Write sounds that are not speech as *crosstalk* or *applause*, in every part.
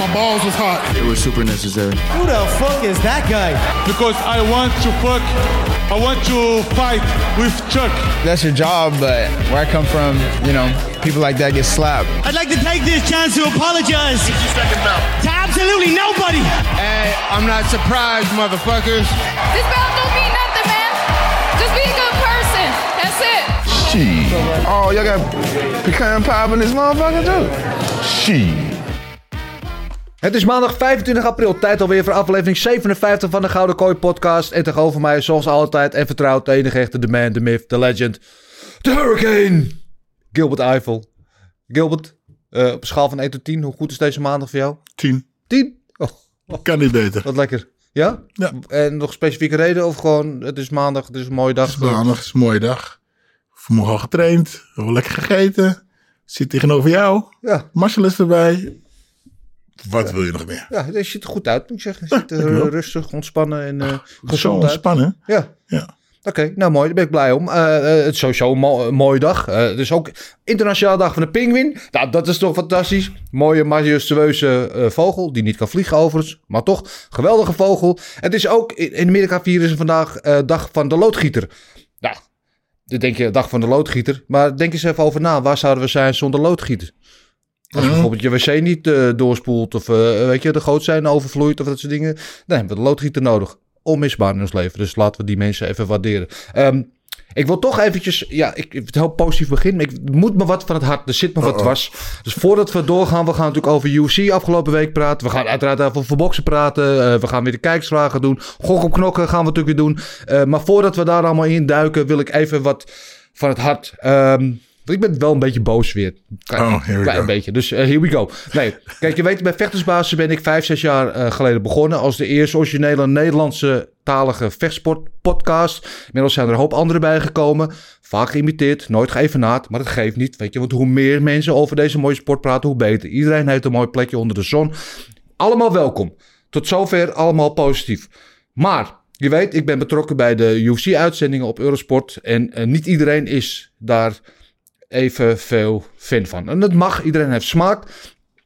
My balls was hot It was super necessary. Who the fuck is that guy? because I want to fuck. I want to fight with Chuck. That's your job, but where I come from, you know, people like that get slapped. I'd like to take this chance to apologize to absolutely nobody. Hey, I'm not surprised, motherfuckers. This belt don't mean nothing, man. Just be a good person. That's it. Shit. Oh, y'all got pecan pie in this motherfucker too? Shit. Het is maandag 25 april, tijd alweer voor aflevering 57 van de Gouden Kooi podcast. En tegenover mij, zoals altijd en vertrouwd, de enige echte, de man, de myth, de legend, de hurricane, Gilbert Eiffel. Gilbert, eh, op een schaal van 1 tot 10, hoe goed is deze maandag voor jou? 10. 10? Oh, Kan niet beter. wat lekker. Ja? Ja. En nog specifieke reden of gewoon, het is maandag, het is een mooie dag? Het is maandag, het is een mooie dag. Vanmorgen al getraind, wel lekker gegeten. Zit tegenover jou. Ja, Marcel is erbij. Wat wil je nog meer? ja, het ziet er goed uit, moet ik zeggen. Ziet er eh, rustig, ontspannen en Zo gezond uit. ontspannen. Ja. Ja. Oké, nou mooi, daar ben ik blij om. Eh, het is sowieso een, mo- een mooie dag. Het is ook Internationale Dag van de Pinguïn. Nou, dat is toch fantastisch. Mooie, majestueuze vogel, die niet kan vliegen overigens. Maar toch, geweldige vogel. Het is ook, in, Amerika vieren ze vandaag Dag van de Loodgieter. Nou, dan denk je Dag van de Loodgieter. Maar denk eens even over na, waar zouden we zijn zonder loodgieter? Als je bijvoorbeeld je wc niet eh, doorspoelt of eh, weet je, de gootsteen overvloeit of dat soort dingen. Dan hebben we de loodgieter nodig. Onmisbaar in ons leven. Dus laten we die mensen even waarderen. Ehm, ik wil toch eventjes, ja, ik, ik heel positief beginnen. Ik moet me wat van het hart, er zit me wat dwars. Dus voordat we doorgaan, we gaan natuurlijk over UFC afgelopen week praten. We gaan uiteraard over verboksen praten. Eh, we gaan weer de kijkersvragen doen. Gok op knokken gaan we natuurlijk weer doen. Maar voordat we daar allemaal in duiken, wil ik even wat van het hart. Ehm, want ik ben wel een beetje boos weer. Klein, Oh, here we klein go. beetje. Dus eh, here we go. Nee, kijk, je weet, bij Vechtersbasis ben ik vijf, zes jaar eh, geleden begonnen. Als de eerste originele Nederlandse talige vechtsportpodcast. Inmiddels zijn er een hoop anderen bijgekomen. Vaak geïmiteerd, nooit geëvenaard. Maar dat geeft niet, weet je. Want hoe meer mensen over deze mooie sport praten, hoe beter. Iedereen heeft een mooi plekje onder de zon. Allemaal welkom. Tot zover allemaal positief. Maar, je weet, ik ben betrokken bij de UFC-uitzendingen op Eurosport. En eh, niet iedereen is daar even veel fan van. En dat mag, iedereen heeft smaak.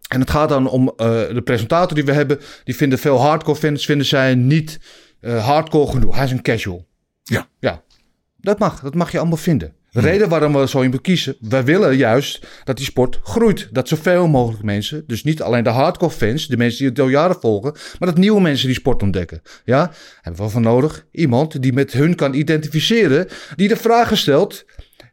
En het gaat dan om eh, de presentator die we hebben. Die vinden veel hardcore fans vinden zij niet eh, hardcore genoeg. Hij is een casual. Ja. Ja, dat mag. Dat mag je allemaal vinden. De reden waarom we zo in bekiezen, wij willen juist dat die sport groeit. Dat zoveel mogelijk mensen, dus niet alleen de hardcore fans, de mensen die het al jaren volgen, maar dat nieuwe mensen die sport ontdekken. Ja, hebben we voor nodig iemand die met hun kan identificeren, die de vragen stelt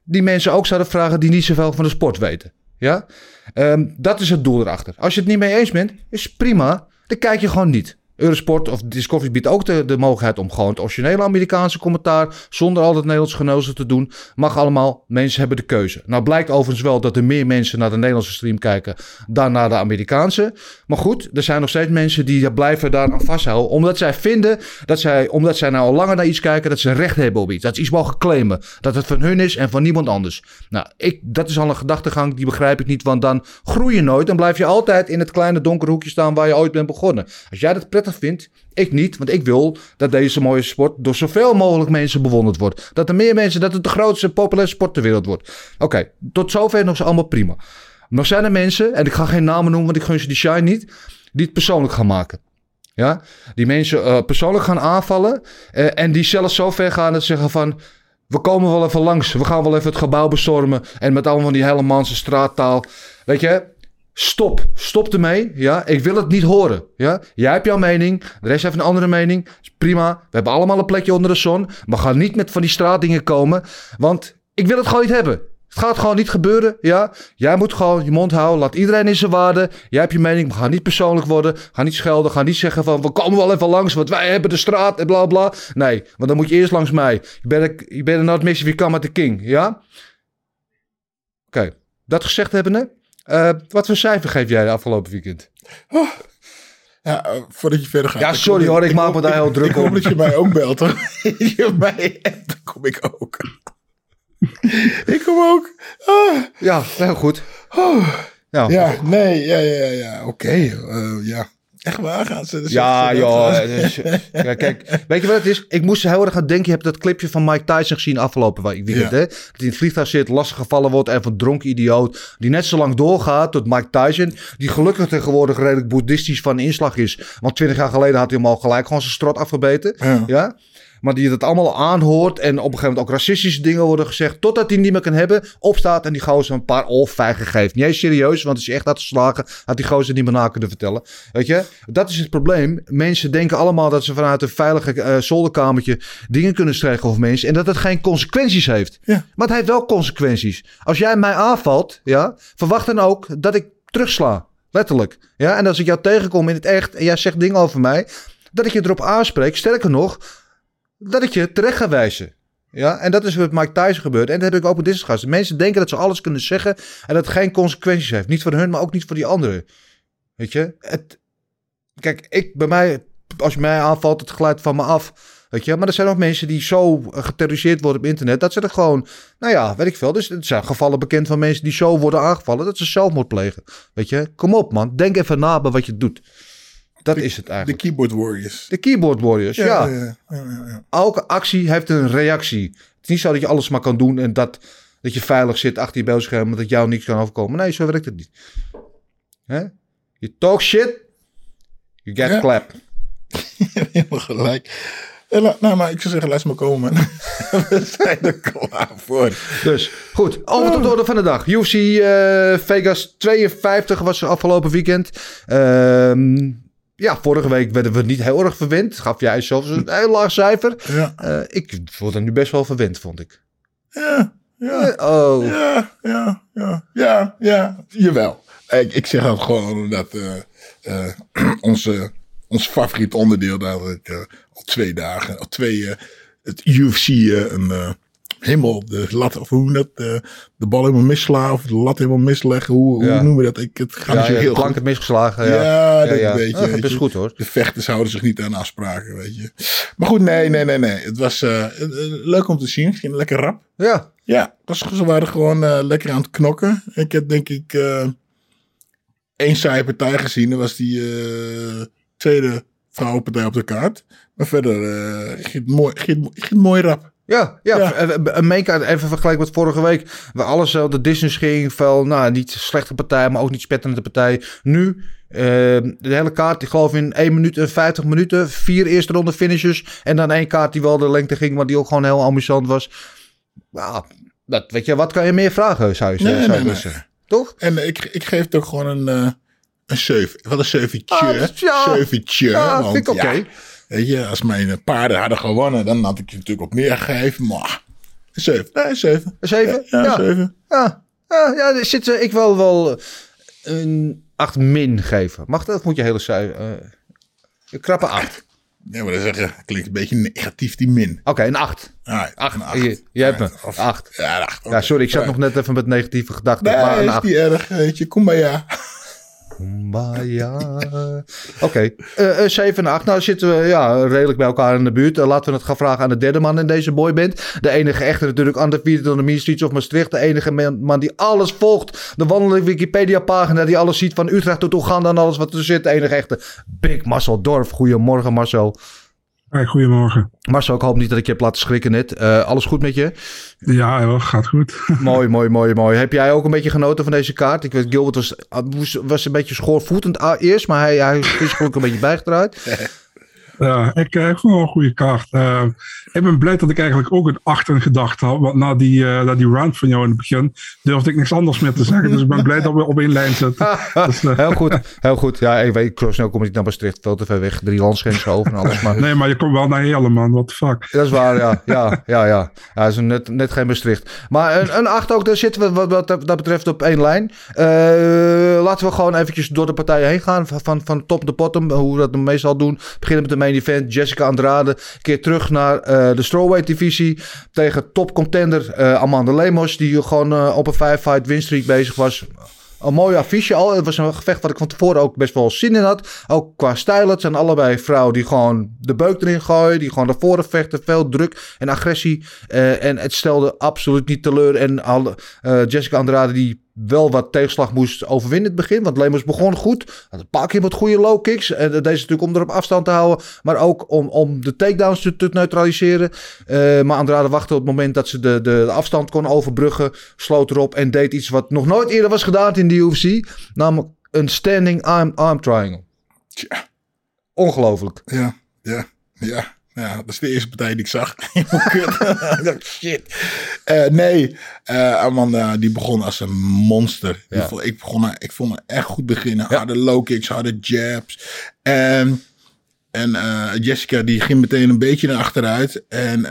die mensen ook zouden vragen die niet zoveel van de sport weten. Ja, Ehm, dat is het doel erachter. Als je het niet mee eens bent, is prima. Dan kijk je gewoon niet. Eurosport of Discovery biedt ook de, de mogelijkheid om gewoon het originele Amerikaanse commentaar zonder al het Nederlands geneuzel te doen. Mag allemaal. Mensen hebben de keuze. Nou blijkt overigens wel dat er meer mensen naar de Nederlandse stream kijken dan naar de Amerikaanse. Maar goed, er zijn nog steeds mensen die blijven daar aan vasthouden. Omdat zij vinden dat zij, omdat zij nou al langer naar iets kijken, dat ze recht hebben op iets. Dat ze iets mogen claimen. Dat het van hun is en van niemand anders. Nou, ik, dat is al een gedachtegang, die begrijp ik niet. Want dan groei je nooit. Dan blijf je altijd in het kleine donkere hoekje staan waar je ooit bent begonnen. Als jij dat prettig vindt, ik niet. Want ik wil dat deze mooie sport door zoveel mogelijk mensen bewonderd wordt. Dat er meer mensen, dat het de grootste populaire sport ter wereld wordt. Oké, tot zover nog zo allemaal prima. Nog zijn er mensen, en ik ga geen namen noemen, want ik gun ze die shine niet, die het persoonlijk gaan maken. Ja, die mensen eh, persoonlijk gaan aanvallen. eh, en die zelfs zo ver gaan dat ze zeggen van. We komen wel even langs. We gaan wel even het gebouw bestormen. En met allemaal van die Hellemanse straattaal. Weet je, stop. Stop ermee. Ja, ik wil het niet horen. Ja, jij hebt jouw mening. De rest heeft een andere mening. Prima. We hebben allemaal een plekje onder de zon. Maar ga niet met van die straatdingen komen. Want ik wil het gewoon niet hebben. Het gaat gewoon niet gebeuren, ja. Jij moet gewoon je mond houden. Laat iedereen in zijn waarde. Jij hebt je mening, maar ga niet persoonlijk worden. Ga niet schelden. Ga niet zeggen van, we komen wel even langs, want wij hebben de straat en bla bla. Nee, want dan moet je eerst langs mij. Je bent je bent not miss if you come at the king, ja? Oké, dat gezegd hebbende. eh wat voor cijfer geef jij de afgelopen weekend? Ja, eh, voordat je verder gaat. Ja, ik sorry hoor, ik maak me daar heel druk ik hoop om. dat je mij ook belt, hoor. *laughs* je mij appt, dan kom ik ook. ik kom ook. Ah. Ja, heel goed. Ja, Ja, nee, ja, ja, ja, ja. Oké, eh, ja. Echt waar gaan ze? dus Ja, joh. dus, ja, kijk, weet je wat het is? Ik moest heel erg aan denken. Je hebt dat clipje van Mike Tyson gezien afgelopen weekend. Ja. Hè? Dat hij in het vliegtuig zit, lastig gevallen wordt. En van dronken idioot. Die net zo lang doorgaat tot Mike Tyson. Die gelukkig tegenwoordig redelijk boeddhistisch van inslag is. Want twintig jaar geleden had hij hem al gelijk gewoon zijn strot afgebeten. Ja. Ja? Maar die het allemaal aanhoort. En op een gegeven moment ook racistische dingen worden gezegd. Totdat hij niet meer kan hebben. Opstaat en die gozer een paar oorvijgen geeft. Eens serieus, want als je echt had geslagen. Had die gozer niet meer na kunnen vertellen. Weet je? Dat is het probleem. Mensen denken allemaal dat ze vanuit een veilige eh, zolderkamertje. dingen kunnen strijken over mensen. En dat het geen consequenties heeft. Ja. Maar het heeft wel consequenties. Als jij mij aanvalt. Ja, verwacht dan ook dat ik terugsla. Letterlijk. Ja, en als ik jou tegenkom in het echt. en jij zegt dingen over mij. dat ik je erop aanspreek. Sterker nog dat ik je terecht ga wijzen. Ja, en dat is wat Mike Tyson gebeurt. En dat heb ik ook met dit gast. Mensen denken dat ze alles kunnen zeggen en dat het geen consequenties heeft. Niet voor hun, maar ook niet voor die anderen. Weet je? Het, kijk, ik, bij mij, als je mij aanvalt, het glijdt van me af. Weet je? Maar er zijn ook mensen die zo geterroriseerd worden op internet, dat ze er gewoon, nou ja, weet ik veel. Dus er zijn gevallen bekend van mensen die zo worden aangevallen, dat ze zelfmoord plegen. Weet je? Kom op man, denk even na bij wat je doet. Dat is het De eigenlijk. keyboard warriors. De keyboard warriors, ja. ja, ja, ja, ja. Elke actie heeft een reactie. Het is niet zo dat je alles maar kan doen en dat, dat je veilig zit achter je beeldscherm dat jou niks kan overkomen. Nee, zo werkt het niet. Hè? You talk shit, you get clap. *laughs* Helemaal gelijk. Ja, nou, maar ik zou zeggen, laat ze maar komen. *laughs* We zijn er klaar voor. Dus goed, over tot de orde van de dag. UFC eh, Vegas 52 was er afgelopen weekend. Ehm, ja, vorige week werden we niet heel erg verwend. Gaf jij zelfs een heel laag cijfer. Ja, Eh, ik word er nu best wel verwend, vond ik. ja, ja. Eh, oh. Ja, ja, ja, ja, ja, jawel. Ik, ik zeg dat gewoon omdat eh, *clears throat* onze, ons favoriet onderdeel, dat ik al twee dagen, al twee, het UFC een helemaal de lat, of hoe dat, eh, de bal helemaal misslaan of de lat helemaal misleggen, hoe, Ja. hoe noemen we dat? Ik, het gaat Ja, niet zo ja, heel de goed. heeft misgeslagen. Ja, Ja, dat je. goed hoor. De vechters houden zich niet aan afspraken, weet je. Maar goed, nee, nee, nee, nee. Het was eh, eh, leuk om te zien. Het ging lekker rap. Ja, Ja, was, ze waren gewoon lekker aan het knokken. Ik heb denk ik één saaie partij gezien. Dat was die tweede vrouwenpartij op de kaart. Maar verder ging, het mooi, ging, het- ging het mooi rap. Ja, ja, Ja. een- een make even vergelijken met vorige week. Waar alles de distance ging. Veel, nou, niet slechte partij, maar ook niet spetterende partij. Nu, eh, de hele kaart, ik geloof in 1 minuut en 50 minuten. Vier eerste ronde finishes. En dan één kaart die wel de lengte ging, maar die ook gewoon heel amusant was. Ja, dat, weet je, wat kan je meer vragen, zou je, Nee, zou je nee, willen nee. zeggen. Toch? En eh, ik, ik geef het ook gewoon een, eh een 7. Wat een 7 Ah, ja. Zeventje. Ja, want vind ik oké. ja, weet je, als mijn eh, paarden hadden gewonnen, dan had ik je natuurlijk ook meer gegeven. Maar 7. Nee, een 7. Een zeven? Ja, Ja. 7. Ja, ja, ja er zit, eh, ik wil wel eh, een 8 min geven. Mag dat? Of moet je hele cijfer... eh, een krappe 8. Nee, maar dat zeggen, klinkt een beetje negatief, die min. Oké, een 8. Ah, Acht. een acht. Je, hebt me. Of- Acht. Ja, acht. Ja, sorry, ik zat nog net even met negatieve gedachten. Nee, maar een is acht. niet erg, weet je. Kom maar ja. Kumbaya. *laughs* Oké, eh, eh, 7 en 8. Nou zitten we ja, redelijk bij elkaar in de buurt. Eh, laten we het gaan vragen aan de derde man in deze boyband. De enige echte natuurlijk undefeated on the Mean Streets of Maastricht. De enige man, man die alles volgt. De wandelende Wikipedia pagina die alles ziet van Utrecht tot Oeganda en alles wat er zit. De enige echte Big Marcel Dorf. Goedemorgen Marcel. Hi, goedemorgen. Marcel, ik hoop niet dat ik je heb laten schrikken net. Eh, alles goed met je? Ja, joh, gaat goed. *laughs* mooi, mooi, mooi, mooi. Heb jij ook een beetje genoten van deze kaart? Ik weet, Gilbert was, was, was een beetje schoorvoetend ah, eerst, maar hij, hij is *laughs* gelukkig een beetje bijgedraaid. Ja, ik, eh, ik vond wel een goede kaart. Eh, ik ben blij dat ik eigenlijk ook een 8 in gedacht had. Want na die, eh, na die round van jou in het begin durfde ik niks anders meer te zeggen. Dus ik ben blij dat we op één lijn zitten. *laughs* Dus, eh, Heel goed, *laughs* heel goed. Ja, ik weet, snel kom ik naar Maastricht, veel te ver weg. Drie landsgrenzen over en alles. Maar *laughs* nee, maar je komt wel naar Heerlen, man. What the fuck. dat is waar, ja. Ja, ja, ja. ja is net, net geen Maastricht. Maar een, een 8 ook, daar zitten we wat, wat dat betreft op één lijn. Eh, laten we gewoon eventjes door de partijen heen gaan. Van, van, van top naar bottom, hoe we dat meestal doen. Beginnen met de main event. Jessica Andrade. Keer terug naar eh, de strawweight divisie. Tegen top contender eh, Amanda Lemos. Die gewoon eh, op een 5-fight winstreak bezig was. Een mooi affiche al. Het was een gevecht wat ik van tevoren ook best wel zin in had. Ook qua stijl. Het zijn allebei vrouwen die gewoon de beuk erin gooien. Die gewoon naar voren vechten. Veel druk en agressie. En het stelde absoluut niet teleur. En eh, Jessica Andrade die wel wat tegenslag moest overwinnen in het begin. Want Lemos begon goed. Had een paar keer wat goede low kicks. En dat deed ze natuurlijk om er op afstand te houden. Maar ook om, om de takedowns te, te neutraliseren. Eh, maar Andrade wachtte op het moment dat ze de, de, de afstand kon overbruggen. Sloot erop en deed iets wat nog nooit eerder was gedaan in de UFC. Namelijk een standing arm, arm triangle. Tja, Ongelooflijk. ja, ja, ja. Ja, dat is de eerste partij die ik zag. *laughs* *laughs* Ik dacht, shit. Eh, nee, eh, Amanda die begon als een monster. Ja. vond- ik, begon, ik vond haar echt goed beginnen. Harde low kicks, harde jabs. En, en eh, Jessica die ging meteen een beetje naar achteruit. En,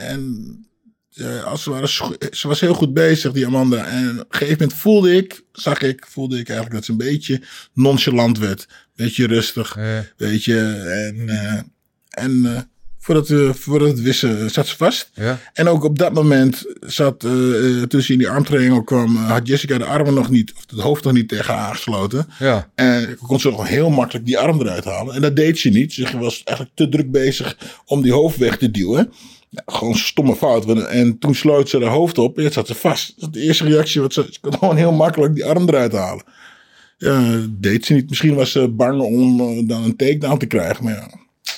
en als ze, waren, ze was heel goed bezig, die Amanda. En op een gegeven moment voelde ik, zag ik, voelde ik eigenlijk dat ze een beetje nonchalant werd. Beetje rustig. Weet je, en, en voordat, we, voordat we het wisten, zat ze vast. Ja. En ook op dat moment zat, eh, eh, toen ze in die armtriangle kwam, eh, had Jessica de armen nog niet, of het hoofd nog niet tegen haar aangesloten. Ja. En kon ze nog heel makkelijk die arm eruit halen. En dat deed ze niet. Ze was eigenlijk te druk bezig om die hoofd weg te duwen. Ja, gewoon stomme fout. En toen sloot ze haar hoofd op en het zat ze vast. De eerste reactie. Want ze, ze kon gewoon heel makkelijk die arm eruit halen. Ja, deed ze niet. Misschien was ze bang om eh, dan een takedown te krijgen. Maar ja,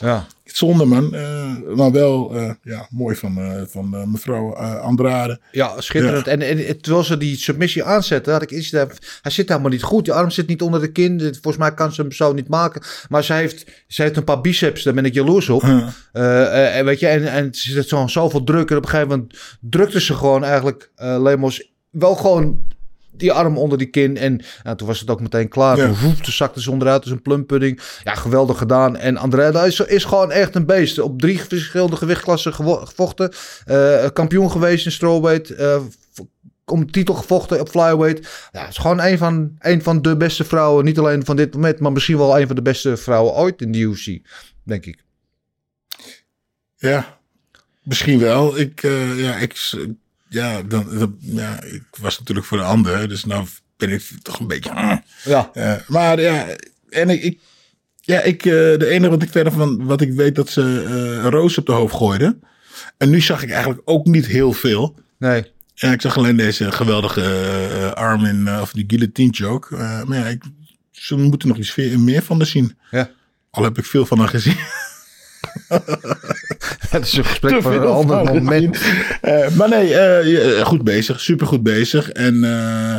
Ja. Zonde man. Eh, maar wel eh, ja, mooi van, eh, van mevrouw Andrade. Ja, schitterend. En, en terwijl ze die submissie aanzetten, had ik iets. Hij zit helemaal niet goed. Die arm zit niet onder de kin. Volgens mij kan ze hem zo niet maken. Maar ze heeft, ze heeft een paar biceps, daar ben ik jaloers op. Eh, weet je, en, en ze zit zo, zoveel druk. En op een gegeven moment drukte ze gewoon eigenlijk Lemos wel gewoon die arm onder die kin. En nou, toen was het ook meteen klaar. Ja. Toen, zakte ze onderuit als een plumpudding. Ja, geweldig gedaan. En Andrade is, is gewoon echt een beest. Op drie verschillende gewichtklassen gevochten. Eh, kampioen geweest in strawweight. v- om titel gevochten op flyweight. Ja, het is gewoon een van, een van de beste vrouwen. Niet alleen van dit moment, maar misschien wel een van de beste vrouwen ooit in de UFC. Denk ik. Ja, misschien wel. Ik, eh, ja, ik, ja, dan, dan- ja, ik was natuurlijk voor de ander. Dus nou ben ik toch een beetje... ah. Ja. Eh, maar ja, en ik, ik ja, ik, eh, de enige wat ik verder van, wat ik weet dat ze eh, een roos op de hoofd gooiden. En nu zag ik eigenlijk ook niet heel veel. Nee. Ja, ik zag alleen deze geweldige eh, arm in, eh, of die guillotine. Eh, maar ja, ik, ze moeten nog iets meer van haar zien. Ja. Al heb ik veel van haar gezien. *laughs* *laughs* Het is een gesprek voor een ander van moment. Eh, maar nee, eh, ja, goed bezig. Super goed bezig. En eh,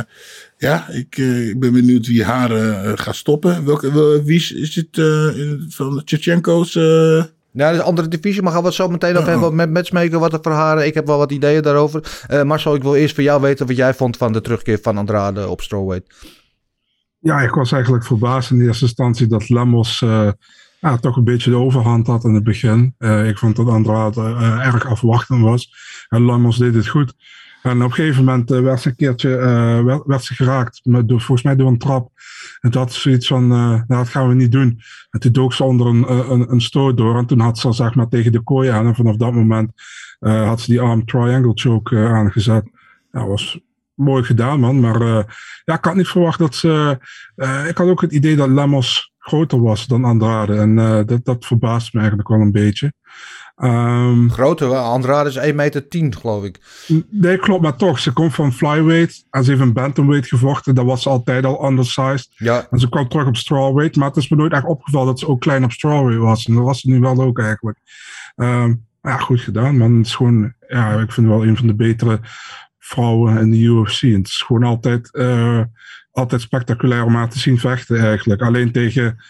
ja, ik, eh, ik ben benieuwd wie haar eh, gaat stoppen. Welke, wel- wie is, is het eh, van Tchechenko's? eh Ja, dat is een andere divisie, maar gaan we het zo meteen over Oh. hebben met matchmaker, wat er voor haar. Ik heb wel wat ideeën daarover. Eh Marcel, ik wil eerst van jou weten wat jij vond van de terugkeer van Andrade op strawweight. Ja, ik was eigenlijk verbaasd in eerste instantie dat Lemos eh, ja, toch een beetje de overhand had in het begin. Eh, ik vond dat Andrade eh, erg afwachtend was. En Lemos deed het goed. En op een gegeven moment eh, werd ze een keertje werd, werd ze geraakt, met, volgens mij door een trap. En had ze zoiets van, nou, dat gaan we niet doen. En toen dook ze onder een, een, een stoot door. En toen had ze zeg maar tegen de kooi aan. En vanaf dat moment had ze die arm triangle choke aangezet. Ja, was mooi gedaan, man. Maar eh, ja, ik had niet verwacht dat ze. eh, ik had ook het idee dat Lemos groter was dan Andrade. En eh, dat, dat verbaast me eigenlijk wel een beetje. Ehm, Grote, Andrade is 1 meter 10, geloof ik. nee, klopt, maar toch. Ze komt van flyweight en ze heeft een bantamweight gevochten. Dat was ze altijd al undersized. Ja, En ze kwam terug op strawweight. Maar het is me nooit echt opgevallen dat ze ook klein op strawweight was. En dat was ze nu wel ook eigenlijk. Maar ja, goed gedaan, man. Het is gewoon, ja, ik vind het wel een van de betere vrouwen in de UFC. En het is gewoon altijd, eh, altijd spectaculair om haar te zien vechten eigenlijk. Alleen tegen,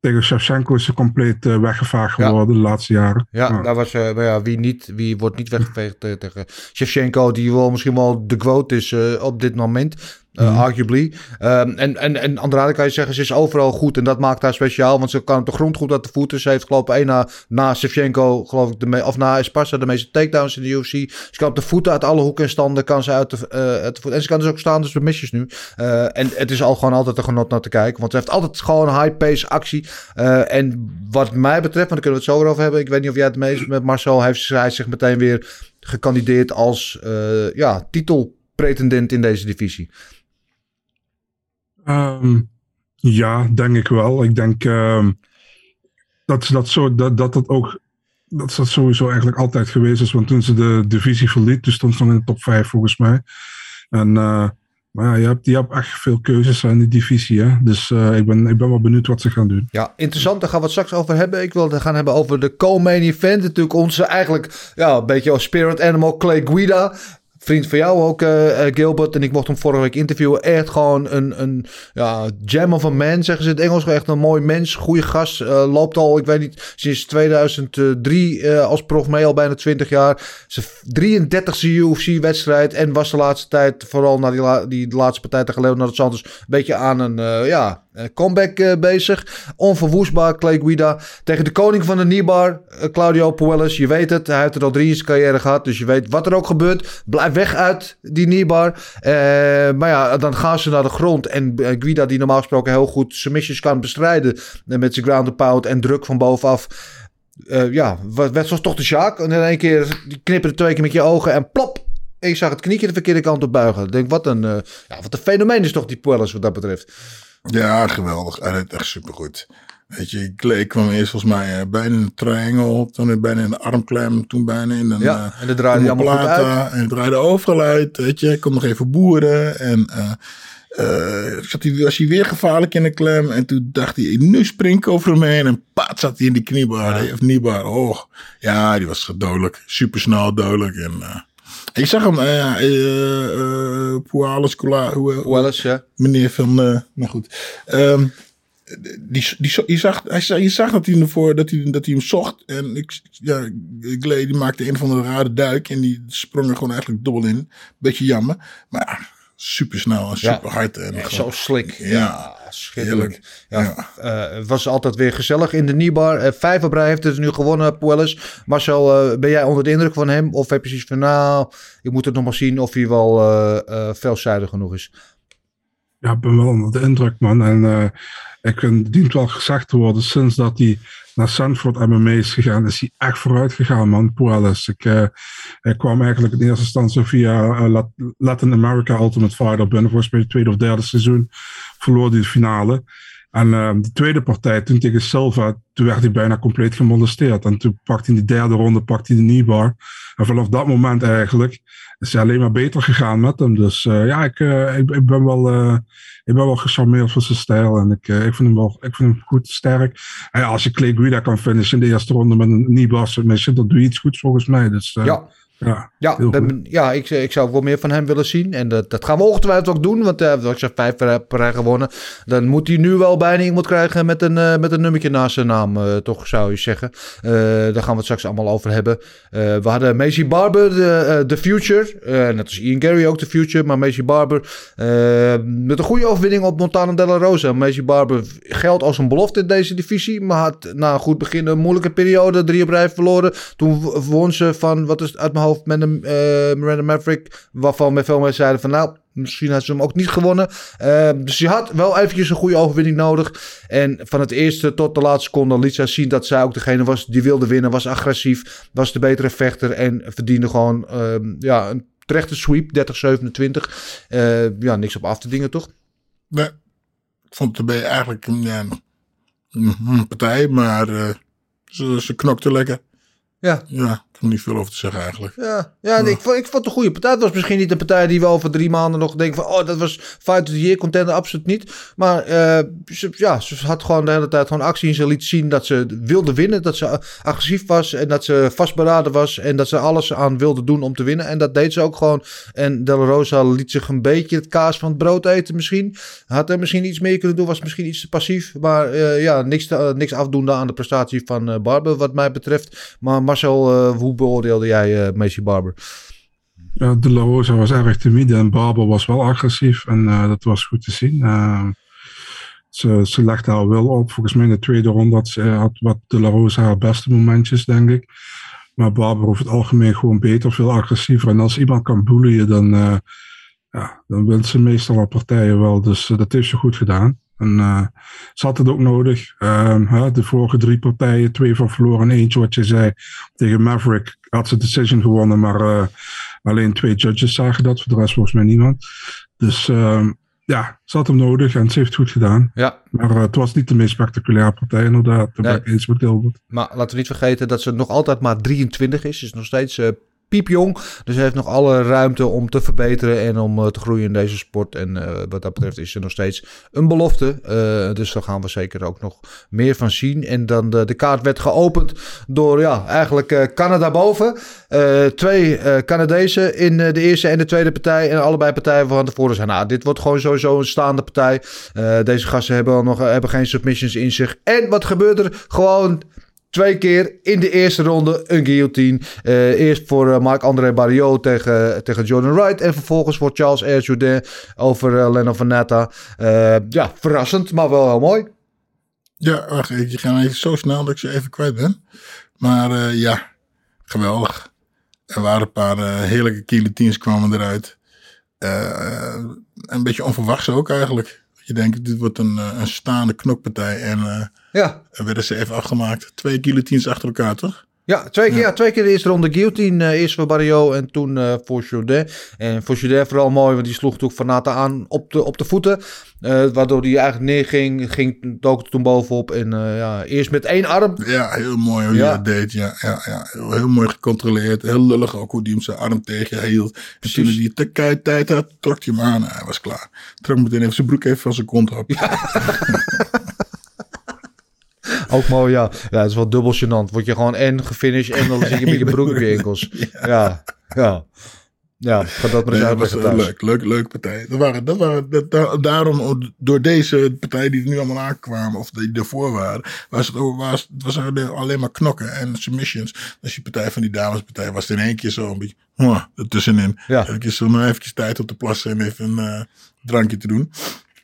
tegen Shevchenko is ze compleet uh, weggevaagd geworden de laatste jaren. Ja, ja. daar was, uh, ja, wie, niet, wie wordt niet weggeveegd tegen Shevchenko, die wel misschien wel de quote is op dit moment. Uh, Arguably. Um, en, en, en Andrade kan je zeggen, ze is overal goed. En dat maakt haar speciaal. Want ze kan op de grond goed uit de voeten. Ze heeft geloof ik één na, na Shevchenko, geloof ik, de of na Esparza de meeste takedowns in de UFC. Ze kan op de voeten uit alle hoeken en standen. Kan ze uit de, uh, uit de voeten. En ze kan dus ook staan, dus misjes nu. Uh, en het is al gewoon altijd een genot naar te kijken. Want ze heeft altijd gewoon high-pace actie. en wat mij betreft, want daar kunnen we het zo over hebben. Ik weet niet of jij het meest met Marcel heeft hij zich meteen weer gekandideerd als ja, titelpretendent in deze divisie. Um, ja, denk ik wel. Ik denk um, dat, dat, zo, dat, dat dat ook dat dat sowieso eigenlijk altijd geweest is. Want toen ze de divisie verliet, toen stond ze nog in de top 5 volgens mij. En, uh, maar ja, je hebt, je hebt echt veel keuzes in die divisie. Hè? Dus uh, ik, ben, ik ben wel benieuwd wat ze gaan doen. Ja, interessant. Daar gaan we het straks over hebben. Ik wil het gaan hebben over de co-main event. Natuurlijk onze eigenlijk ja, een beetje als spirit animal Clay Guida vriend van jou ook, uh, Gilbert. En ik mocht hem vorige week interviewen. Echt gewoon een, een ja, gem of a man, zeggen ze in het Engels. Echt een mooi mens, goede gast. Uh, loopt al, ik weet niet, sinds 2003 uh, als prof mee, al bijna 20 jaar. Zijn 33e UFC-wedstrijd. En was de laatste tijd, vooral na die, la die laatste partij tegen Leonardo Santos, een beetje aan een, ja, comeback uh, bezig. Onverwoestbaar, Clay Guida. Tegen de koning van de Nibar, uh, Claudio Puelles. Je weet het, hij heeft er al drie in zijn carrière gehad. Dus je weet wat er ook gebeurt. Blijf weg uit die Nibar. Uh, maar ja, dan gaan ze naar de grond. En Guida, die normaal gesproken heel goed submissions kan bestrijden. met zijn ground pound en druk van bovenaf. ja, werd zoals toch de Sjaak. En in één keer knipperde twee keer met je ogen en plop. Je zag het knietje de verkeerde kant op buigen. Ik denk, wat een, ja, wat een fenomeen is toch die Puelles wat dat betreft. Ja, geweldig. Hij deed echt supergoed. Weet je, ik kwam eerst volgens mij uh, bijna in een triangle, toen bijna in een armklem, toen bijna in een ja, uh, en het draaide allemaal goed uit. En het draaide overal uit, weet je. Ik kon nog even boeren en uh, zat hij, was hij weer gevaarlijk in de klem. En toen dacht hij, nu spring ik over hem heen en paat zat hij in die kniebar, ja. of kniebar. Oh, ja, die was dodelijk. Super snel dodelijk en... Ik zag hem, uh, uh, Pualis, Pualis, ja. Meneer van, nou goed. Um, die, die, je, zag, hij, je zag dat hij, ervoor, dat, hij, dat hij hem zocht. En ik, ja, Glee, die maakte een van de rare duik. En die sprong er gewoon eigenlijk dubbel in. Beetje jammer. Maar super snel en super hard. En ja, zo slik. Ja, ja schitterend. Ja, ja. Uh, was altijd weer gezellig in de Nibar. Uh, vijf op rij heeft het nu gewonnen, Puelles. Marcel, uh, ben jij onder de indruk van hem? Of heb je zoiets van, nou, ik moet het nog maar zien of hij wel veelzijdig genoeg is? Ja, ik ben wel onder de indruk, man. En ik vind, het dient wel gezegd te worden, sinds dat hij naar Sanford MMA is gegaan, is hij echt vooruit gegaan, man. Puelles. Ik, uh, ik kwam eigenlijk in eerste instantie via uh, Latin America Ultimate Fighter binnen. Volgens mij het tweede of derde seizoen verloor hij de finale. En uh, de tweede partij, toen tegen Silva, toen werd hij bijna compleet gemolesteerd. En toen pakte hij in de derde ronde pakte hij de kneebar. En vanaf dat moment eigenlijk is hij alleen maar beter gegaan met hem. Dus ja, ik, ik, ik, ben wel ik ben wel gecharmeerd van zijn stijl. En ik, uh, ik, vind hem wel, ik vind hem goed sterk. En als je Clay Guida kan finishen in de eerste ronde met een knee submission, dan doe je iets goeds volgens mij. Dus, uh, ja. Ja, ja, ben, ja ik, ik zou ook wel meer van hem willen zien. En dat, dat gaan we ongetwijfeld ook doen. Want uh, als ik zeg vijf per, per gewonnen. Dan moet hij nu wel bijna iemand krijgen met een, uh, met een nummertje naast zijn naam. Uh, toch zou je zeggen. daar gaan we het straks allemaal over hebben. we hadden Macy Barber, de, The Future. net als Ian Gary ook The Future. Maar Macy Barber met een goede overwinning op Montana de la Rosa. Macy Barber geldt als een belofte in deze divisie. Maar had na een goed begin een moeilijke periode. Drie op rij verloren. Toen won ze van, wat is het uit mijn hoofd met een uh, Miranda Maverick. Waarvan met veel mensen zeiden van nou, misschien had ze hem ook niet gewonnen. Uh, dus je had wel eventjes een goede overwinning nodig. En van het eerste tot de laatste seconde liet zij zien dat zij ook degene was die wilde winnen. Was agressief, was de betere vechter en verdiende gewoon uh, ja, een terechte sweep. 30-27. Uh, ja, niks op af te dingen toch? Nee, ik vond het erbij eigenlijk ja, een partij, maar ze, ze knokte lekker. Ja. Ja, niet veel over te zeggen eigenlijk. Ja, ja ik, vond, ik vond het een goede partij. Het was misschien niet een partij die we over drie maanden nog denken van... oh, dat was fight of the year contender, absoluut niet. Maar eh, ze, ja, ze had gewoon de hele tijd gewoon actie en ze liet zien dat ze wilde winnen. Dat ze agressief was en dat ze vastberaden was. En dat ze alles aan wilde doen om te winnen. En dat deed ze ook gewoon. En De La Rosa liet zich een beetje het kaas van het brood eten misschien. Had er misschien iets mee kunnen doen, was misschien iets te passief. Maar eh, ja, niks, te- eh, niks afdoende aan de prestatie van Barber wat mij betreft. Maar Marcel, eh, hoe beoordeelde jij eh Macy Barber? Ja, de La Rosa was erg timide en Barber was wel agressief. En eh, dat was goed te zien. Eh, ze, ze legde haar wel op. Volgens mij in de tweede ronde had, ze, had wat de La Rosa haar beste momentjes, denk ik. Maar Barber over het algemeen gewoon beter, veel agressiever. En als iemand kan bullyen, dan, eh, ja, dan wint ze meestal al partijen wel. Dus eh, dat heeft ze goed gedaan. En eh, ze had het ook nodig. Ehm, hè, de vorige drie partijen, twee van verloren en eentje wat je zei. Tegen Maverick had ze decision gewonnen, maar eh, alleen twee judges zagen dat. Voor de rest volgens mij niemand. Dus ehm, ja, ze had hem nodig en ze heeft het goed gedaan. Ja, Maar eh, het was niet de meest spectaculaire partij inderdaad. Daar ben ik eens met maar laten we niet vergeten dat ze nog altijd maar 23 is. Ze is nog steeds piepjong. Dus ze heeft nog alle ruimte om te verbeteren en om eh, te groeien in deze sport. En eh, wat dat betreft is ze nog steeds een belofte. Eh, dus daar gaan we zeker ook nog meer van zien. En dan de, kaart werd geopend door ja, eigenlijk Canada boven. Twee Canadezen in de eerste en de tweede partij. En allebei partijen van tevoren zijn. Nou, dit wordt gewoon sowieso een staande partij. Deze gasten hebben, al nog, hebben geen submissions in zich. En wat gebeurt er? Gewoon Twee keer in de eerste ronde een guillotine. Eh, eerst voor eh, Marc-André Barriot tegen, tegen Jordan Wright. En vervolgens voor Charles Air Jourdain over uh, Leno Vanetta. Uh, ja, verrassend, maar wel heel mooi. Ja, wacht, je gaat even zo snel dat ik ze even kwijt ben. Maar ja, geweldig. Er waren een paar heerlijke guillotines kwamen eruit. Een beetje onverwachts ook eigenlijk. Je denkt, dit wordt een, een staande knokpartij. En ja. werden ze even afgemaakt. Twee guillotines achter elkaar, toch? Ja, twee keer, ja. ja twee keer de eerste ronde guillotine. Uh, eerst voor Barrio en toen uh, voor Jourdain. En voor Jourdain vooral mooi, want die sloeg natuurlijk Vanata aan op de, op de voeten. Uh, waardoor hij eigenlijk neerging, ging, dook toen bovenop. En ja, eerst met één arm. Ja, heel mooi hoe hij ja. dat deed. Ja, ja, ja. Heel, heel, mooi gecontroleerd. Heel lullig ook hoe hij hem zijn arm tegenhield. En toen hij te kei tijd had, trok hij hem aan. Hij was klaar. Trok meteen even zijn broek even van zijn kont op. Ja. *laughs* Ook mooi, ja. Ja, het is wel dubbel gênant. Word je gewoon en gefinished en dan zit je met je *laughs* broek je enkels. Ja, ja. Ja, ga dat maar eens nee. Leuk, leuk, leuk partij. Dat waren, dat waren, dat, da, daarom, door deze partijen die er nu allemaal aankwamen, of die ervoor waren, was het, was, het was alleen maar knokken en submissions. Dus die partij van die damespartij was in één keer zo een beetje, huh, ertussenin. Ja. Even zo maar even tijd op te plassen en even een uh, drankje te doen.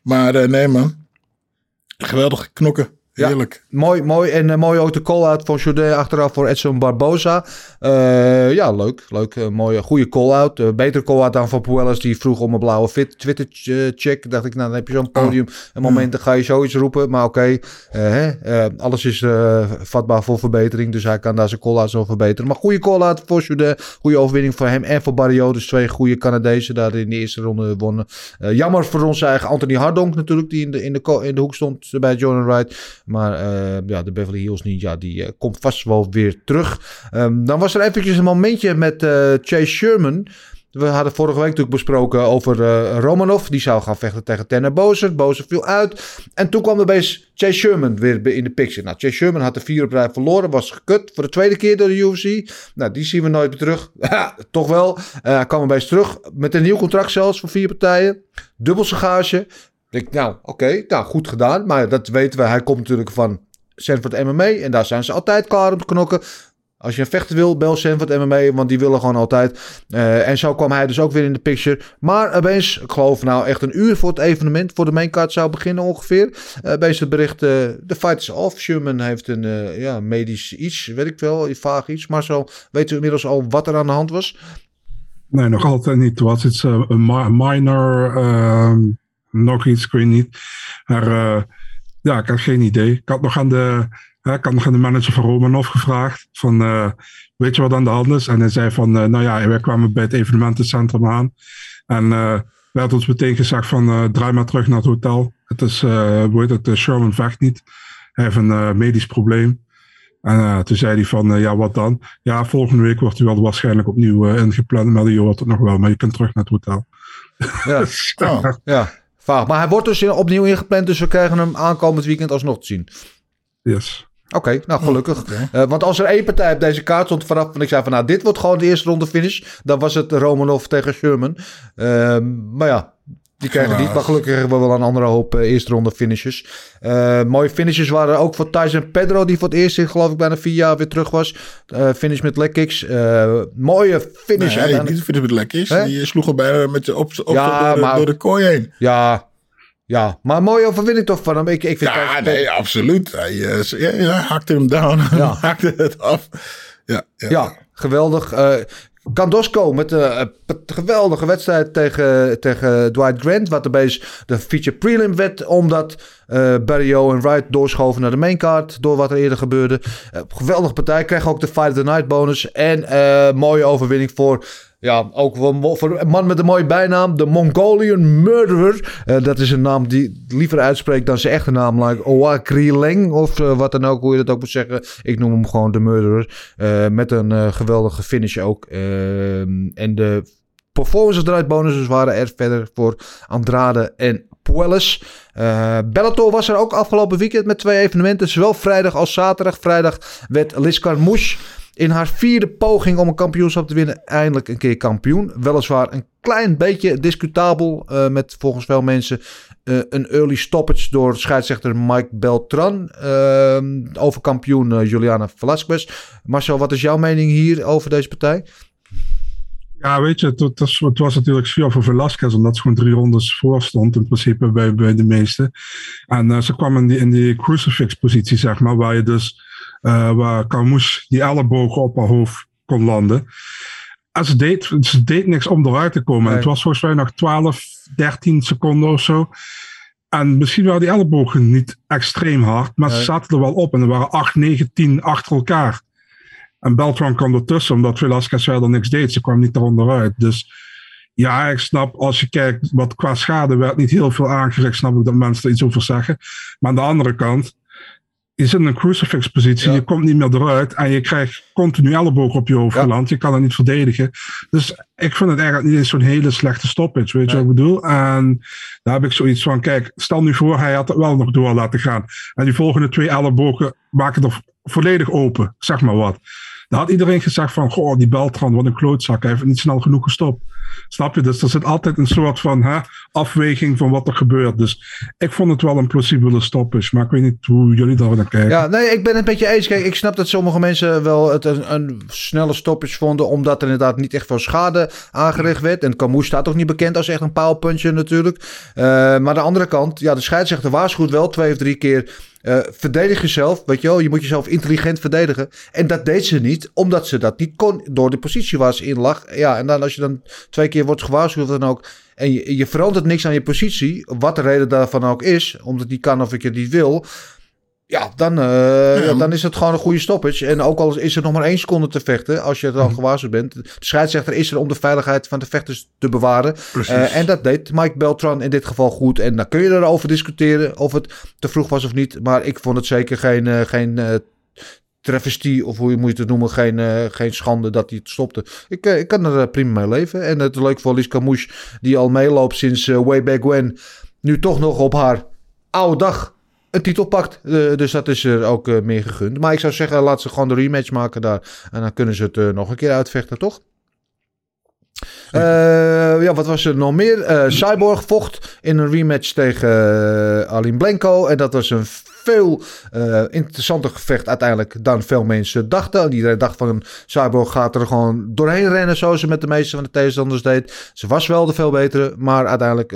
Maar uh, nee man, geweldig knokken. Heerlijk. Ja, mooi, mooi. En uh, mooi ook de call-out van Jourdain achteraf voor Edson Barbosa. Uh, ja, leuk. Leuk. Uh, mooie, goede call-out. betere call-out dan van Puelles. Die vroeg om een blauwe fit Twitter-check. Dacht ik, nou dan heb je zo'n podium. Een moment dan ga je zoiets roepen. Maar oké, okay, alles is vatbaar voor verbetering. Dus hij kan daar zijn call-out zo verbeteren. Maar goede call-out voor Jourdain. Goede overwinning voor hem en voor Barrio. Dus twee goede Canadezen daar in de eerste ronde wonnen. jammer voor ons eigen Anthony Hardonk natuurlijk. Die in de, in de, in de hoek stond bij Jordan Wright. Maar uh, ja, de Beverly Hills Ninja die uh, komt vast wel weer terug. Um, dan was er eventjes een momentje met uh, Chase Sherman. We hadden vorige week natuurlijk besproken over Romanov. Die zou gaan vechten tegen Tanner Bozer. Bozer viel uit. En toen kwam er opeens Chase Sherman weer in de picture. Nou, Chase Sherman had de vier op rij verloren. Was gekut voor de tweede keer door de UFC. Nou, die zien we nooit meer terug. *laughs* toch wel. Kwam opeens terug. Met een nieuw contract zelfs voor vier partijen. Dubbel zijn gage. Ik nou, oké, nou, goed gedaan. Maar dat weten we, hij komt natuurlijk van Sanford MMA. En daar zijn ze altijd klaar om te knokken. Als je een vechter wil, bel Sanford MMA, want die willen gewoon altijd. Uh, en zo kwam hij dus ook weer in de picture. Maar opeens, ik geloof nou echt een uur voor het evenement, voor de maincard zou beginnen ongeveer. Uh, opeens het bericht, uh, de fight is off. Sherman heeft een ja, medisch iets, weet ik wel, vaag iets. Maar zo weten we inmiddels al wat er aan de hand was. Nee, nog altijd niet. Het was iets, een minor... nog iets, ik weet niet. Maar uh, ja, ik had geen idee. Ik had nog aan de, ik had nog aan de manager van Romanov gevraagd van, uh, weet je wat aan de hand is? En hij zei van, nou ja, wij kwamen bij het evenementencentrum aan. En werd ons meteen gezegd van, draai maar terug naar het hotel. Het is, hoe heet het, Sherman vecht niet. Hij heeft een medisch probleem. En uh, toen zei hij van, uh, ja, wat dan? Ja, volgende week wordt hij wel waarschijnlijk opnieuw uh, ingepland, maar je hoort het nog wel, maar je kunt terug naar het hotel. Ja, *laughs* oh. ja. Vaag. Maar hij wordt dus opnieuw ingepland, dus we krijgen hem aankomend weekend alsnog te zien. Yes. Oké, okay, nou gelukkig. Oh, okay. uh, want als er één partij op deze kaart stond vanaf... en ik zei van nou, dit wordt gewoon de eerste ronde finish... dan was het Romanov tegen Sherman. Uh, maar ja, die krijgen niet. Maar gelukkig hebben we wel een andere hoop uh, eerste ronde finishes. Uh, mooie finishes waren ook voor Tyson Pedro... die voor het eerst in geloof ik bijna vier jaar weer terug was. Uh, finish met leg kicks. mooie finish. Nee, niet de finish met leg kicks. He? Die sloeg er bijna met je op, op ja, door, de, maar, door de kooi heen. Ja, ja, maar mooie overwinning toch van hem. Ik, ik vind ja, nee, absoluut. Hij, ja, ja, hakte hem down. *laughs* Ja. hakte het af. Ja, ja. ja geweldig. Uh, Kandosco met een geweldige wedstrijd tegen, tegen Dwight Grant. Wat erbij de feature prelim werd. Omdat uh, Barrio en Wright doorschoven naar de maincard. Door wat er eerder gebeurde. Uh, geweldige partij. Kreeg ook de Fight of the Night bonus. En uh, mooie overwinning voor... Ja, ook voor een man met een mooie bijnaam. De Mongolian Murderer. Uh, dat is een naam die liever uitspreekt dan zijn echte naam. Like Leng of uh, wat dan ook, hoe je dat ook moet zeggen. Ik noem hem gewoon de Murderer. Uh, met een geweldige finish ook. en de performance eruit bonuses waren er verder voor Andrade en Puelles. Bellator was er ook afgelopen weekend met twee evenementen. Zowel vrijdag als zaterdag. Vrijdag werd Liz Carmouche in haar vierde poging om een kampioenschap te winnen eindelijk een keer kampioen. Weliswaar een klein beetje discutabel uh, met volgens veel mensen uh, een early stoppage door scheidsrechter Mike Beltran uh, over kampioen Juliana Velasquez. Marcel, wat is jouw mening hier over deze partij? Ja, weet je, het, het, was, het was natuurlijk zuur voor Velasquez, omdat ze gewoon drie rondes voor stond, in principe bij, bij de meesten. En ze kwam in die, in die crucifix-positie, zeg maar, waar je dus, uh, waar Carmouche die ellebogen op haar hoofd kon landen. En ze deed, ze deed niks om eruit te komen. Nee. Het was volgens mij nog 12, 13 seconden of zo. En misschien waren die ellebogen niet extreem hard, maar nee. ze zaten er wel op. En er waren 8, 9, 10 achter elkaar. En Beltran kwam ertussen, omdat Velasquez verder niks deed. Ze kwam niet eronder uit. Dus ja, ik snap, als je kijkt wat qua schade werd niet heel veel aangericht, snap ik dat mensen er iets over zeggen. Maar aan de andere kant, je zit in een crucifix positie, ja. je komt niet meer eruit en je krijgt continu elleboog op je hoofd ja. geland. Je kan het niet verdedigen. Dus ik vind het eigenlijk niet eens zo'n hele slechte stoppage, weet je wat ik bedoel? En daar heb ik zoiets van, kijk, stel nu voor, hij had het wel nog door laten gaan. En die volgende twee ellebogen maken er volledig open, zeg maar wat. Dan had iedereen gezegd van, goh, die Beltran, wat een klootzak, hij heeft niet snel genoeg gestopt. Snap je? Dus er zit altijd een soort van hè, afweging van wat er gebeurt. Dus ik vond het wel een plausibele stoppage, maar ik weet niet hoe jullie daar naar kijken. Ja, nee, ik ben het met je eens. Kijk, ik snap dat sommige mensen wel het een, snelle stoppage vonden, omdat er inderdaad niet echt veel schade aangericht werd. En Camus staat toch niet bekend als echt een paalpuntje natuurlijk. Uh, maar aan de andere kant, ja, de scheidsrechter waarschuwt wel twee of drie keer uh, verdedig jezelf, weet je wel. Je moet jezelf intelligent verdedigen. En dat deed ze niet, omdat ze dat niet kon door de positie waar ze in lag. Ja, en dan als je dan twee keer wordt gewaarschuwd dan ook... en je, je verandert niks aan je positie, wat de reden daarvan ook is... omdat die kan of ik het niet wil... Ja, dan, uh, ja. dan is het gewoon een goede stoppage. En ook al is er nog maar één seconde te vechten, als je er al mm. gewaarschuwd bent. De scheidsrechter is er om de veiligheid van de vechters te bewaren. Uh, en dat deed Mike Beltran in dit geval goed. En dan kun je erover discussiëren of het te vroeg was of niet. Maar ik vond het zeker geen, uh, geen travestie, of hoe je moet het noemen, geen, uh, geen schande dat hij het stopte. Ik, uh, ik kan er uh, prima mee leven. En het leuk voor Lies Camouche, die al meeloopt sinds way back when, nu toch nog op haar oude dag een titel pakt. dus dat is er ook meer gegund. Maar ik zou zeggen, laat ze gewoon de rematch maken daar. En dan kunnen ze het nog een keer uitvechten, toch? Ja, wat was er nog meer? Cyborg vocht in een rematch tegen Aline Blanco. En dat was een veel interessanter gevecht uiteindelijk dan veel mensen dachten. Iedereen dacht van Cyborg gaat er gewoon doorheen rennen zoals ze met de meeste van de tegenstanders deed. Ze was wel de veel betere, maar uiteindelijk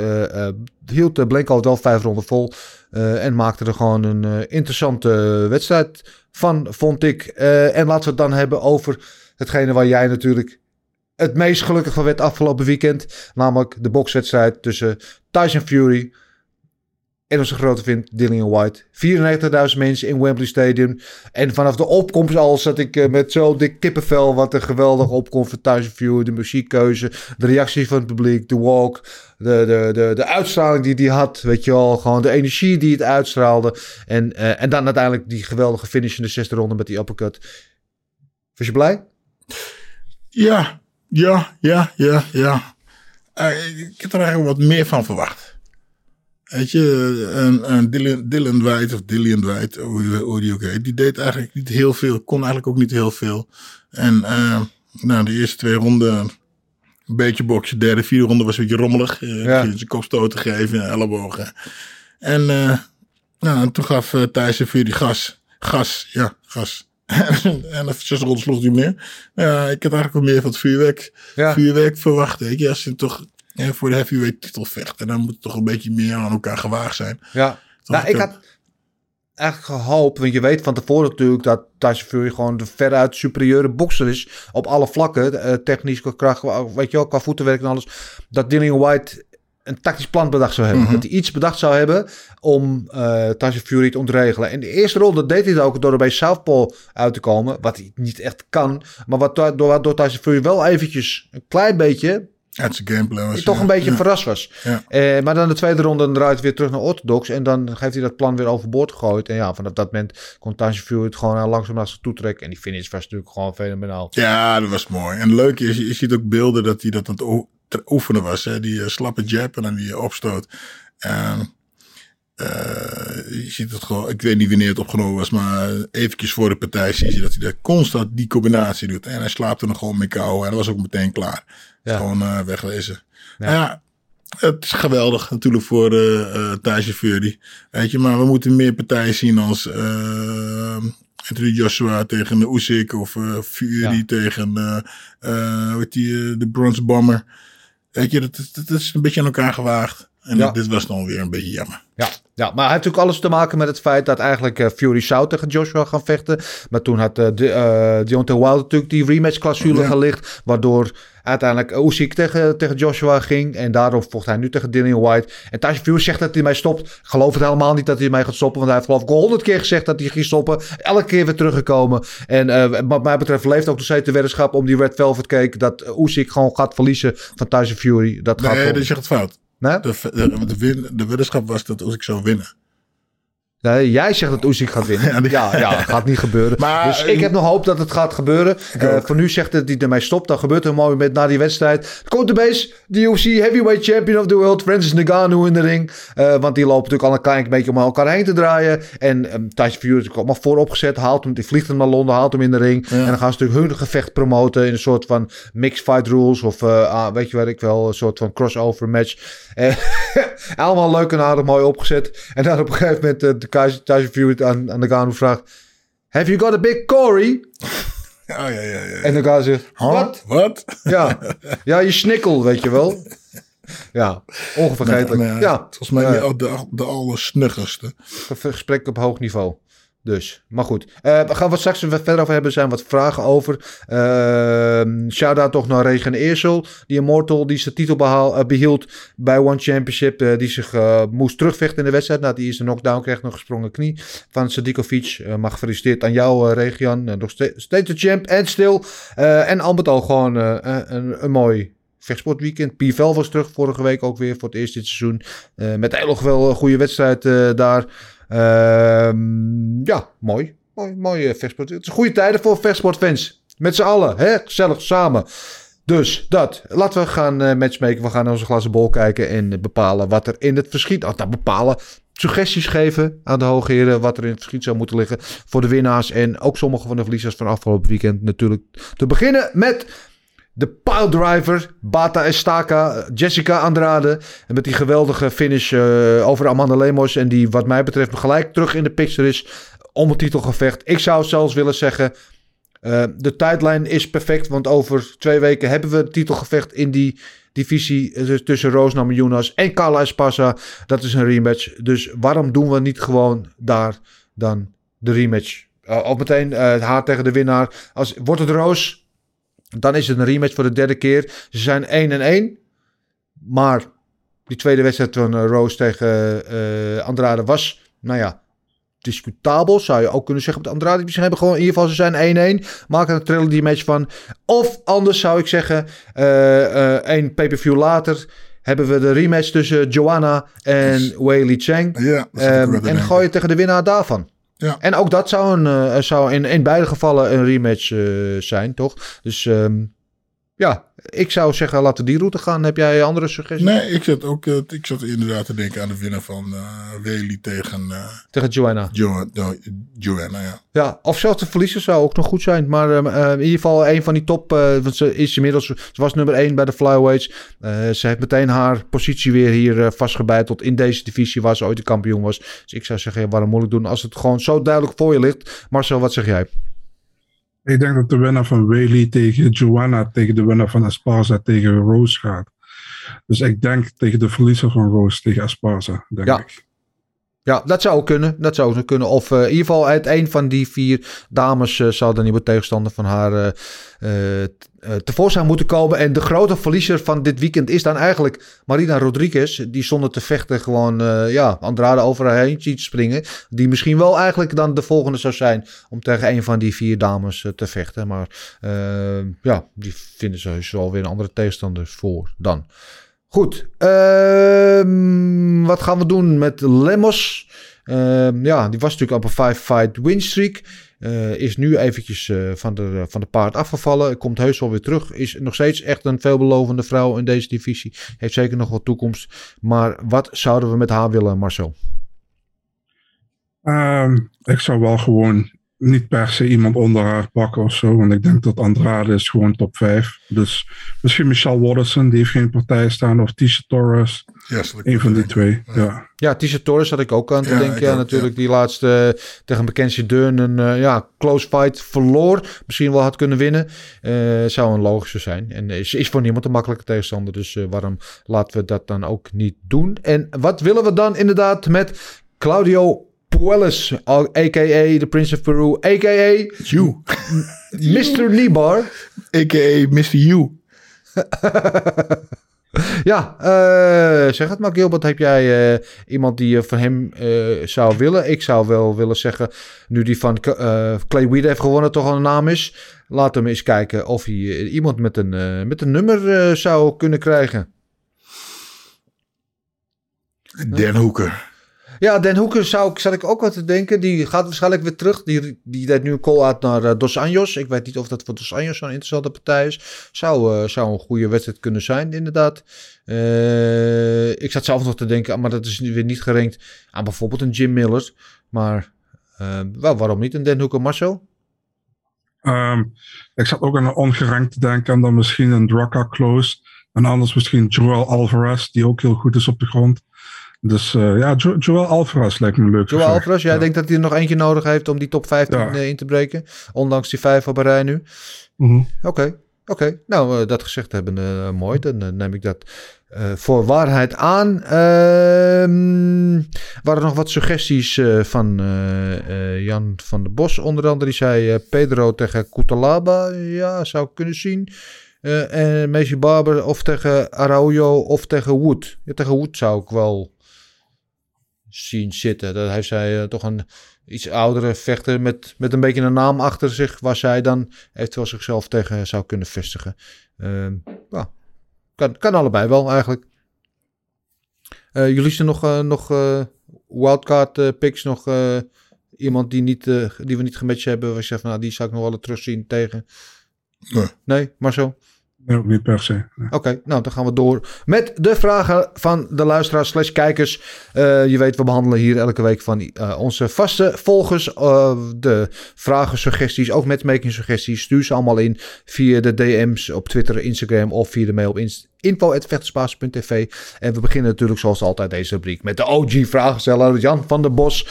hield Blanco het wel vijf ronden vol. en maakte er gewoon een interessante wedstrijd van, vond ik. en laten we het dan hebben over hetgene waar jij natuurlijk het meest gelukkig van werd afgelopen weekend. Namelijk de bokswedstrijd tussen Tyson Fury En onze grote vriend Dillian White. 94.000 mensen in Wembley Stadium. En vanaf de opkomst al zat ik eh, met zo dik kippenvel. Wat een geweldige opkomst van Fury. De muziekkeuze, de reactie van het publiek, de walk. De, de, de, de uitstraling die hij had. Weet je wel, gewoon de energie die het uitstraalde. En, eh, en dan uiteindelijk die geweldige finish in de zesde ronde met die uppercut. Was je blij? Ja, ja, ja, ja, ja. Eh, ik heb er eigenlijk wat meer van verwacht. Weet je, een, een Dylan, Dylan White of Dillian White, hoe, hoe die ook heet, die deed eigenlijk niet heel veel, kon eigenlijk ook niet heel veel. En uh, nou, de eerste twee ronden een beetje boksen, derde, vierde ronde was een beetje rommelig. Uh, ja. Zijn kopstoten geven, ellebogen. En, uh, nou, en toen gaf uh, Thijs voor die gas, gas, ja, gas. *laughs* en de zes ronden sloeg hij meer. Ja, ik had eigenlijk wel meer van het vuurwerk, ja. vuurwerk verwacht. Weet je, als je toch en voor de heavyweight titel vechten. Dan moet het toch een beetje meer aan elkaar gewaagd zijn. Ja, nou, ik had eigenlijk gehoopt, want je weet van tevoren natuurlijk dat Tyson Fury gewoon de veruit superieure bokser is op alle vlakken, uh, technisch, qua kracht, weet je wel, qua voetenwerk en alles. Dat Dillian White een tactisch plan bedacht zou hebben. Mhm. Dat hij iets bedacht zou hebben om uh, Tyson Fury te ontregelen. En de eerste ronde deed hij dat ook door er bij Southpaw uit te komen. Wat hij niet echt kan. Maar wat door, door Tyson Fury wel eventjes een klein beetje uit zijn gameplay was. Toch een beetje verrast was. Ja. Eh, maar dan de tweede ronde draait weer terug naar Orthodox. En dan heeft hij dat plan weer overboord gegooid. En ja, vanaf dat moment kon Fury het gewoon langzaam naar zich toe trekken. En die finish was natuurlijk gewoon fenomenaal. Ja, dat was mooi. En leuk is, je ziet ook beelden dat hij dat aan het oefenen was. Hè? Die uh, slappe jab en dan die opstoot. En, uh, je ziet het gewoon, ik weet niet wanneer het opgenomen was, maar eventjes voor de partij zie je dat hij daar constant die combinatie doet. En hij slaapt er nog gewoon mee kou en dat was ook meteen klaar. Ja. Gewoon uh, wegwezen. Ja. ja. het is geweldig natuurlijk voor uh, Fury. Weet je, maar we moeten meer partijen zien als uh, Joshua tegen de Usyk of uh, Fury ja. tegen uh, die, de Bronze Bomber. Weet je, dat, dat, dat, is een beetje aan elkaar gewaagd. En ja. dit was dan weer een beetje jammer. Ja, ja, maar hij heeft natuurlijk alles te maken met het feit dat eigenlijk uh, Fury zou tegen Joshua gaan vechten. Maar toen had uh, de, uh, Deontay Wilder natuurlijk die rematch clausule ja. gelicht. Waardoor uiteindelijk Usyk tegen, tegen Joshua ging. En daarom vocht hij nu tegen Dillian White. En Tyson Fury zegt dat hij mij stopt. Ik geloof het helemaal niet dat hij mij gaat stoppen. Want hij heeft geloof ik honderd keer gezegd dat hij ging stoppen. Elke keer weer teruggekomen. En uh, wat mij betreft leeft ook nog steeds de weddenschap om die Red Velvet Cake. Dat Usyk gewoon gaat verliezen van Tyson Fury. Dat nee, gaat dat is echt fout. Nee? De, de, de, win, de weddenschap was dat Usyk zou winnen. Nee, jij zegt dat Usyk gaat winnen. *laughs* Ja, die... ja, gaat niet gebeuren. Maar, dus ik heb nog hoop dat het gaat gebeuren. Uh, voor nu zegt dat hij ermee stopt. Dan gebeurt er een mooi moment na die wedstrijd. Komt de base, de UFC Heavyweight Champion of the World, Francis Ngannou in de ring. Uh, want die lopen natuurlijk al een klein beetje om elkaar heen te draaien. En um, Tyson Fury is allemaal vooropgezet. Haalt hem, die vliegt hem naar Londen, haalt hem in de ring. Ja. En dan gaan ze natuurlijk hun gevecht promoten in een soort van mixed fight rules. Of uh, ah, weet je wat ik wel, een soort van crossover match. *laughs* allemaal leuk en aardig mooi opgezet. En dan op een gegeven moment Tyson Fury aan, aan de Gano vraagt... Have you got a big Corey? *laughs* Ja, ja, ja. ja. En de Gano zegt... Wat? Wat? Ja. ja, je snikkel, weet je wel. *laughs* Ja, onvergetelijk. Nee, nee, ja. Volgens mij de, de, de allersnuggerste. Gesprek op hoog niveau. Dus, maar goed. Uh, we gaan wat straks verder over hebben. Er zijn wat vragen over. Uh, Shout-out toch naar Regen Eersel. Die Immortal die zijn titel uh, behield bij One Championship. Uh, die zich moest terugvechten in de wedstrijd. Na die eerste knockdown kreeg nog gesprongen knie van Sadikovic. mag gefeliciteerd aan jou, Region. nog steeds de champ en stil. en al met al gewoon een, een mooi vechtsportweekend. Pivel was terug vorige week ook weer voor het eerst dit seizoen. met heel nog wel een goede wedstrijd daar. Uh, ja, mooi. Mooi, mooie vechtsport. Het is goede tijden voor vechtsportfans. Met z'n allen, hè? gezellig samen. Dus dat. Laten we gaan uh, matchmaken. We gaan naar onze glazen bol kijken en bepalen wat er in het verschiet... Oh, nou, bepalen. Suggesties geven aan de hoge heren wat er in het verschiet zou moeten liggen voor de winnaars. En ook sommige van de verliezers van afgelopen weekend natuurlijk. Te beginnen met de piledriver, Bata Estaka, Jessica Andrade. En met die geweldige finish uh, over Amanda Lemos. En die wat mij betreft gelijk terug in de picture is om het titelgevecht. Ik zou zelfs willen zeggen, uh, de tijdlijn is perfect. Want over twee weken hebben we het titelgevecht in die divisie tussen Roos Namajunas en Carla Espasa. Dat is een rematch. Dus waarom doen we niet gewoon daar dan de rematch? Uh, of meteen het haar tegen de winnaar. Als, wordt het Roos... Dan is het een rematch voor de derde keer. Ze zijn 1 en 1. Maar Die tweede wedstrijd van eh, Rose tegen eh, Andrade was, nou ja, discutabel. Zou je ook kunnen zeggen op de Andrade. Misschien hebben gewoon in ieder geval, ze zijn 1-1. Maak er een trilogy match van. Of anders zou ik zeggen, eh, één pay-per-view later hebben we de rematch tussen Joanna en Wei Li Cheng. Ja, Ehm, en gooi je tegen de winnaar daarvan. En ook dat zou, een, eh, zou in, in beide gevallen een rematch eh, zijn, toch? Dus ehm, ja, ik zou zeggen, laten we die route gaan. Heb jij andere suggesties? Nee, ik zat ook eh, ik zat inderdaad te denken aan de winnaar van Wely tegen eh Tegen Joanna. Jo no, Joanna. Ja. Ja, of zelfs de verliezer zou ook nog goed zijn. Maar ehm, eh, in ieder geval een van die top. want ze is inmiddels. Ze was nummer 1 bij de flyweights. Ze heeft meteen haar positie weer hier vastgebeiteld. In deze divisie waar ze ooit de kampioen was. Dus ik zou zeggen, ja, waarom moeilijk doen als het gewoon zo duidelijk voor je ligt. Marcel, wat zeg jij? Ik denk dat de winnaar van Whaley tegen Joanna tegen de winnaar van Esparza tegen Rose gaat. Dus ik denk tegen de verliezer van Rose tegen Esparza, denk Ja. ik. Ja, dat zou kunnen. Dat zou kunnen. Of eh, in ieder geval uit een van die vier dames eh, zou de nieuwe tegenstander van haar eh, tevoorschijn moeten komen. En de grote verliezer van dit weekend is dan eigenlijk Marina Rodriguez. Die zonder te vechten gewoon ja, Andrade over haar heen ziet springen. Die misschien wel eigenlijk dan de volgende zou zijn om tegen een van die vier dames te vechten. Maar ja, die vinden ze heus wel weer een andere tegenstander voor dan. Goed, ehm, wat gaan we doen met Lemos? Ehm, ja, die was natuurlijk op een 5-fight win streak. Eh, is nu eventjes eh, van, de, van de paard afgevallen. Komt heus wel weer terug. Is nog steeds echt een veelbelovende vrouw in deze divisie. Heeft zeker nog wat toekomst. Maar wat zouden we met haar willen, Marcel? Ehm, ik zou wel gewoon niet per se iemand onder haar pakken of zo. Want ik denk dat Andrade is gewoon top 5. Dus misschien Michelle Watterson, die heeft geen partij staan. Of Tisha Torres. Ik Een van die twee. Ja. Ja, Tisha Torres had ik ook aan te Ja, denken. Ja, ook, natuurlijk die laatste eh, tegen Mackenzie Dern een eh, ja, close fight verloor. Misschien wel had kunnen winnen. Eh, zou een logische zijn. En is, is voor niemand een makkelijke tegenstander. Dus waarom laten we dat dan ook niet doen? En wat willen we dan inderdaad met Claudio Puelles, a.k.a. de Prince of Peru, a.k.a. You. *laughs* Mr. Nibar. A.k.a. Mr. You. *laughs* Ja, eh, zeg het maar Gilbert. Heb jij eh, iemand die je van hem eh, zou willen? Ik zou wel willen zeggen, nu die van eh, Clay Weed heeft gewonnen toch al een naam is. Laten we eens kijken of hij eh, iemand met een, eh, met een nummer eh, zou kunnen krijgen. Dan Hoeker. Ja, Den Hoeker zou ik, zat ik ook wat te denken. Die gaat waarschijnlijk weer terug. Die, die deed nu een call uit naar eh, Dos Anjos. Ik weet niet of dat voor Dos Anjos zo'n interessante partij is. Zou, eh, zou een goede wedstrijd kunnen zijn, inderdaad. Eh, ik zat zelf nog te denken, maar dat is weer niet gerenkt aan bijvoorbeeld een Jim Miller. Maar wel, waarom niet een Den Hoeker Marcel? Ehm, ik zat ook aan een ongerankt te denken. En dan misschien een Draka Close. En anders misschien Joel Alvarez, die ook heel goed is op de grond. Dus eh, ja, jo Joel Alvarez lijkt me leuk. Joel Alvarez, jij denkt dat hij er nog eentje nodig heeft om die top 15 Ja. eh, in te breken. Ondanks die vijf op een rij nu. Mhm. Oké, oké. Nou, eh, dat gezegd hebben, eh, mooi. Dan neem ik dat eh, voor waarheid aan. Ehm waren er nog wat suggesties eh, van eh, eh, Jan van der Bos. Onder andere die zei eh, Pedro tegen Coutalaba. Ja, zou ik kunnen zien. Eh en Messi Barber of tegen Araujo of tegen Wood. Ja, tegen Wood zou ik wel zien zitten. Dat heeft zij eh, toch een iets oudere vechter met, met een beetje een naam achter zich, waar zij dan eventueel zichzelf tegen zou kunnen vestigen. Ja, kan, kan allebei wel eigenlijk. Eh, jullie zijn nog, eh, nog wildcard picks, nog iemand die, niet, die we niet gematcht hebben, waar je zegt van nou, die zou ik nog wel terugzien tegen. Nee. Nee, Marcel? Nee, ook niet per se. Oké, nou dan gaan we door met de vragen van de luisteraars slash kijkers. Eh, je weet, we behandelen hier elke week van eh, onze vaste volgers uh, de vragen, suggesties, ook met making suggesties. Stuur ze allemaal in via de DM's op Twitter, Instagram of via de mail op info.vechterspaas.tv. En we beginnen natuurlijk zoals altijd deze rubriek met de OG-vragensteller Jan van der Bos.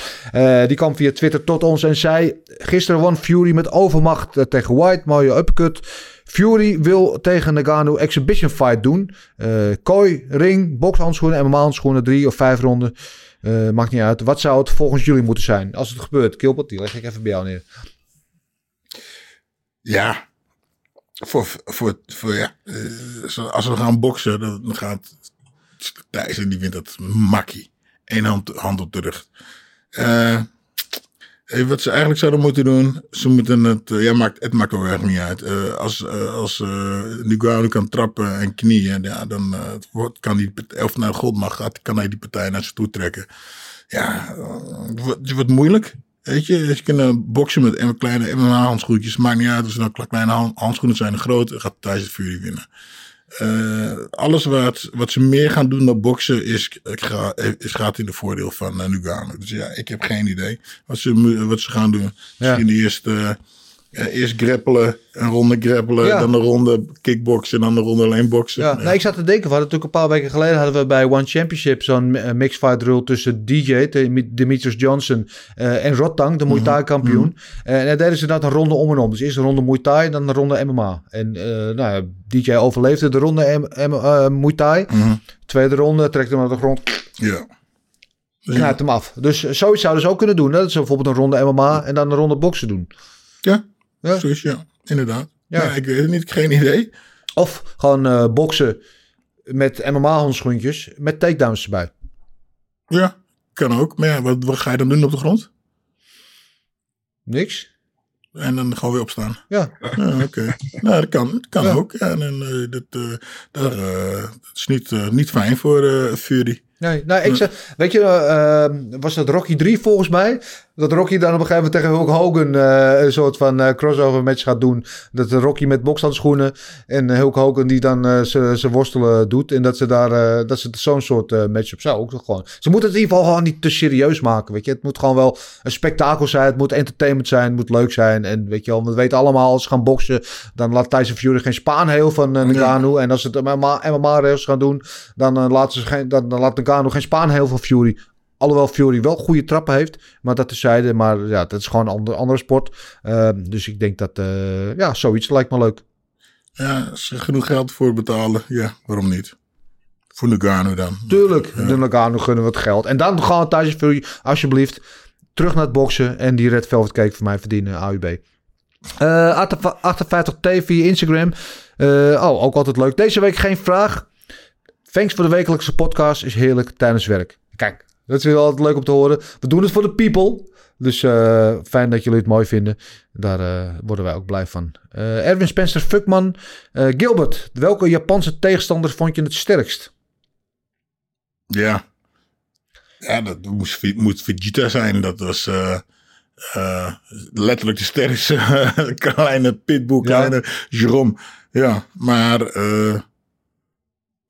Die kwam via Twitter tot ons en zei... Gisteren won Fury met overmacht tegen White, mooie uppercut. Fury wil tegen Nagano exhibition fight doen. Uh, kooi, ring, bokshandschoenen, MMA-handschoenen, drie of vijf ronden. Uh, maakt niet uit. Wat zou het volgens jullie moeten zijn als het gebeurt? Kilbert, die leg ik even bij jou neer. Ja, voor, voor, voor ja, uh, als we gaan boksen, dan gaat Thijssen die wint dat makkie. Eén hand, hand op de rug. Eh, eh, wat ze eigenlijk zouden moeten doen, ze moeten het, eh, ja, maakt, het maakt ook echt niet uit. Eh, als als uh, Ngannou kan trappen en knieën, ja, dan wordt- kan die, of nou God mag, gaat, kan hij die partij naar zich toe trekken. Ja, het wordt- het moeilijk. Weet je, je boksen met kleine MMA-handschoentjes. Maakt niet uit of ze nou kleine han- handschoenen zijn of groot. Gaat Tyson Fury winnen. Eh, alles wat, wat ze meer gaan doen dan boksen is, ga- is gaat in de voordeel van uh. Dus ja, ik heb geen idee wat ze, wat ze gaan doen. Misschien eerst, eh, eh, eerst grappelen, een ronde grappelen, Ja. dan een ronde kickboksen en dan een ronde alleen boksen. Ja, nou, ik zat te denken, we hadden natuurlijk een paar weken geleden hadden we bij One Championship zo'n eh, mixed fight rule tussen DJ, Dem- Demetrius Johnson eh, en Rotang, de Muay Thai kampioen. Eh, en daar deden ze inderdaad een ronde om en om. Dus eerst een ronde Muay Thai, dan een ronde MMA. En nou, DJ overleefde de ronde M M Muay Thai. Mhm. Tweede ronde, trekt hem naar de grond, ja. knijpt hem af. Dus zoiets zouden ze ook kunnen doen. Hè? Dat ze bijvoorbeeld een ronde MMA en dan een ronde boksen doen. Ja, Ja. zo is ja, inderdaad. Ja. Ja. ik weet het niet, geen idee. Of gewoon eh, boksen met MMA-handschoentjes met takedowns erbij. Ja, kan ook. Maar ja, wat, wat ga je dan doen op de grond? Niks. En dan gewoon weer opstaan. Ja. Ja, oké. nou, dat kan, dat kan Ja. ook. Ja, en, eh, dat, eh, daar, eh, dat is niet, niet fijn voor eh, Fury. Nee, nou, ik zeg, weet je, was dat Rocky 3 volgens mij? Dat Rocky dan op een gegeven moment tegen Hulk Hogan eh, een soort van eh, crossover match gaat doen. Dat Rocky met bokshandschoenen en Hulk Hogan die dan eh, zijn worstelen doet. En dat ze daar, dat ze zo'n soort match op zou ook gewoon. Ze moeten het in ieder geval gewoon niet te serieus maken, weet je. Het moet gewoon wel een spektakel zijn, het moet entertainment zijn, het moet leuk zijn. En weet je wel, we weten allemaal, als ze gaan boksen, dan laat Tyson Fury geen spaanheel van uh, Ngannou. En als ze het MMA-rails gaan doen, dan, laten ze geen, dan, dan laat Ngannou geen spaanheel van Fury. Alhoewel Fury wel goede trappen heeft. Maar dat terzijde. Maar ja, dat is gewoon een andere, andere sport. Uh, dus ik denk dat... Uh, ja, zoiets lijkt me leuk. Ja, als ze genoeg geld voor betalen. Ja, waarom niet? Voor Ngannou dan. Tuurlijk. Ja. De Ngannou gunnen we het geld. En dan gaan we Tyson Fury alsjeblieft terug naar het boksen. En die Red Velvet Cake voor mij verdienen, AUB. Uh, 58T via Instagram. Uh, oh, ook altijd leuk. Deze week geen vraag. Thanks voor de wekelijkse podcast. Is heerlijk tijdens werk. Kijk, dat is wel altijd leuk om te horen. We doen het voor de people. Dus uh, fijn dat jullie het mooi vinden. Daar uh, worden wij ook blij van. Uh, Erwin Spencer Fuckman. Gilbert, welke Japanse tegenstander vond je het sterkst? Ja. Ja, dat moest, moet Vegeta zijn. Dat was letterlijk de sterkste *laughs* kleine pitbull, kleine ja. Jerome. Ja, maar...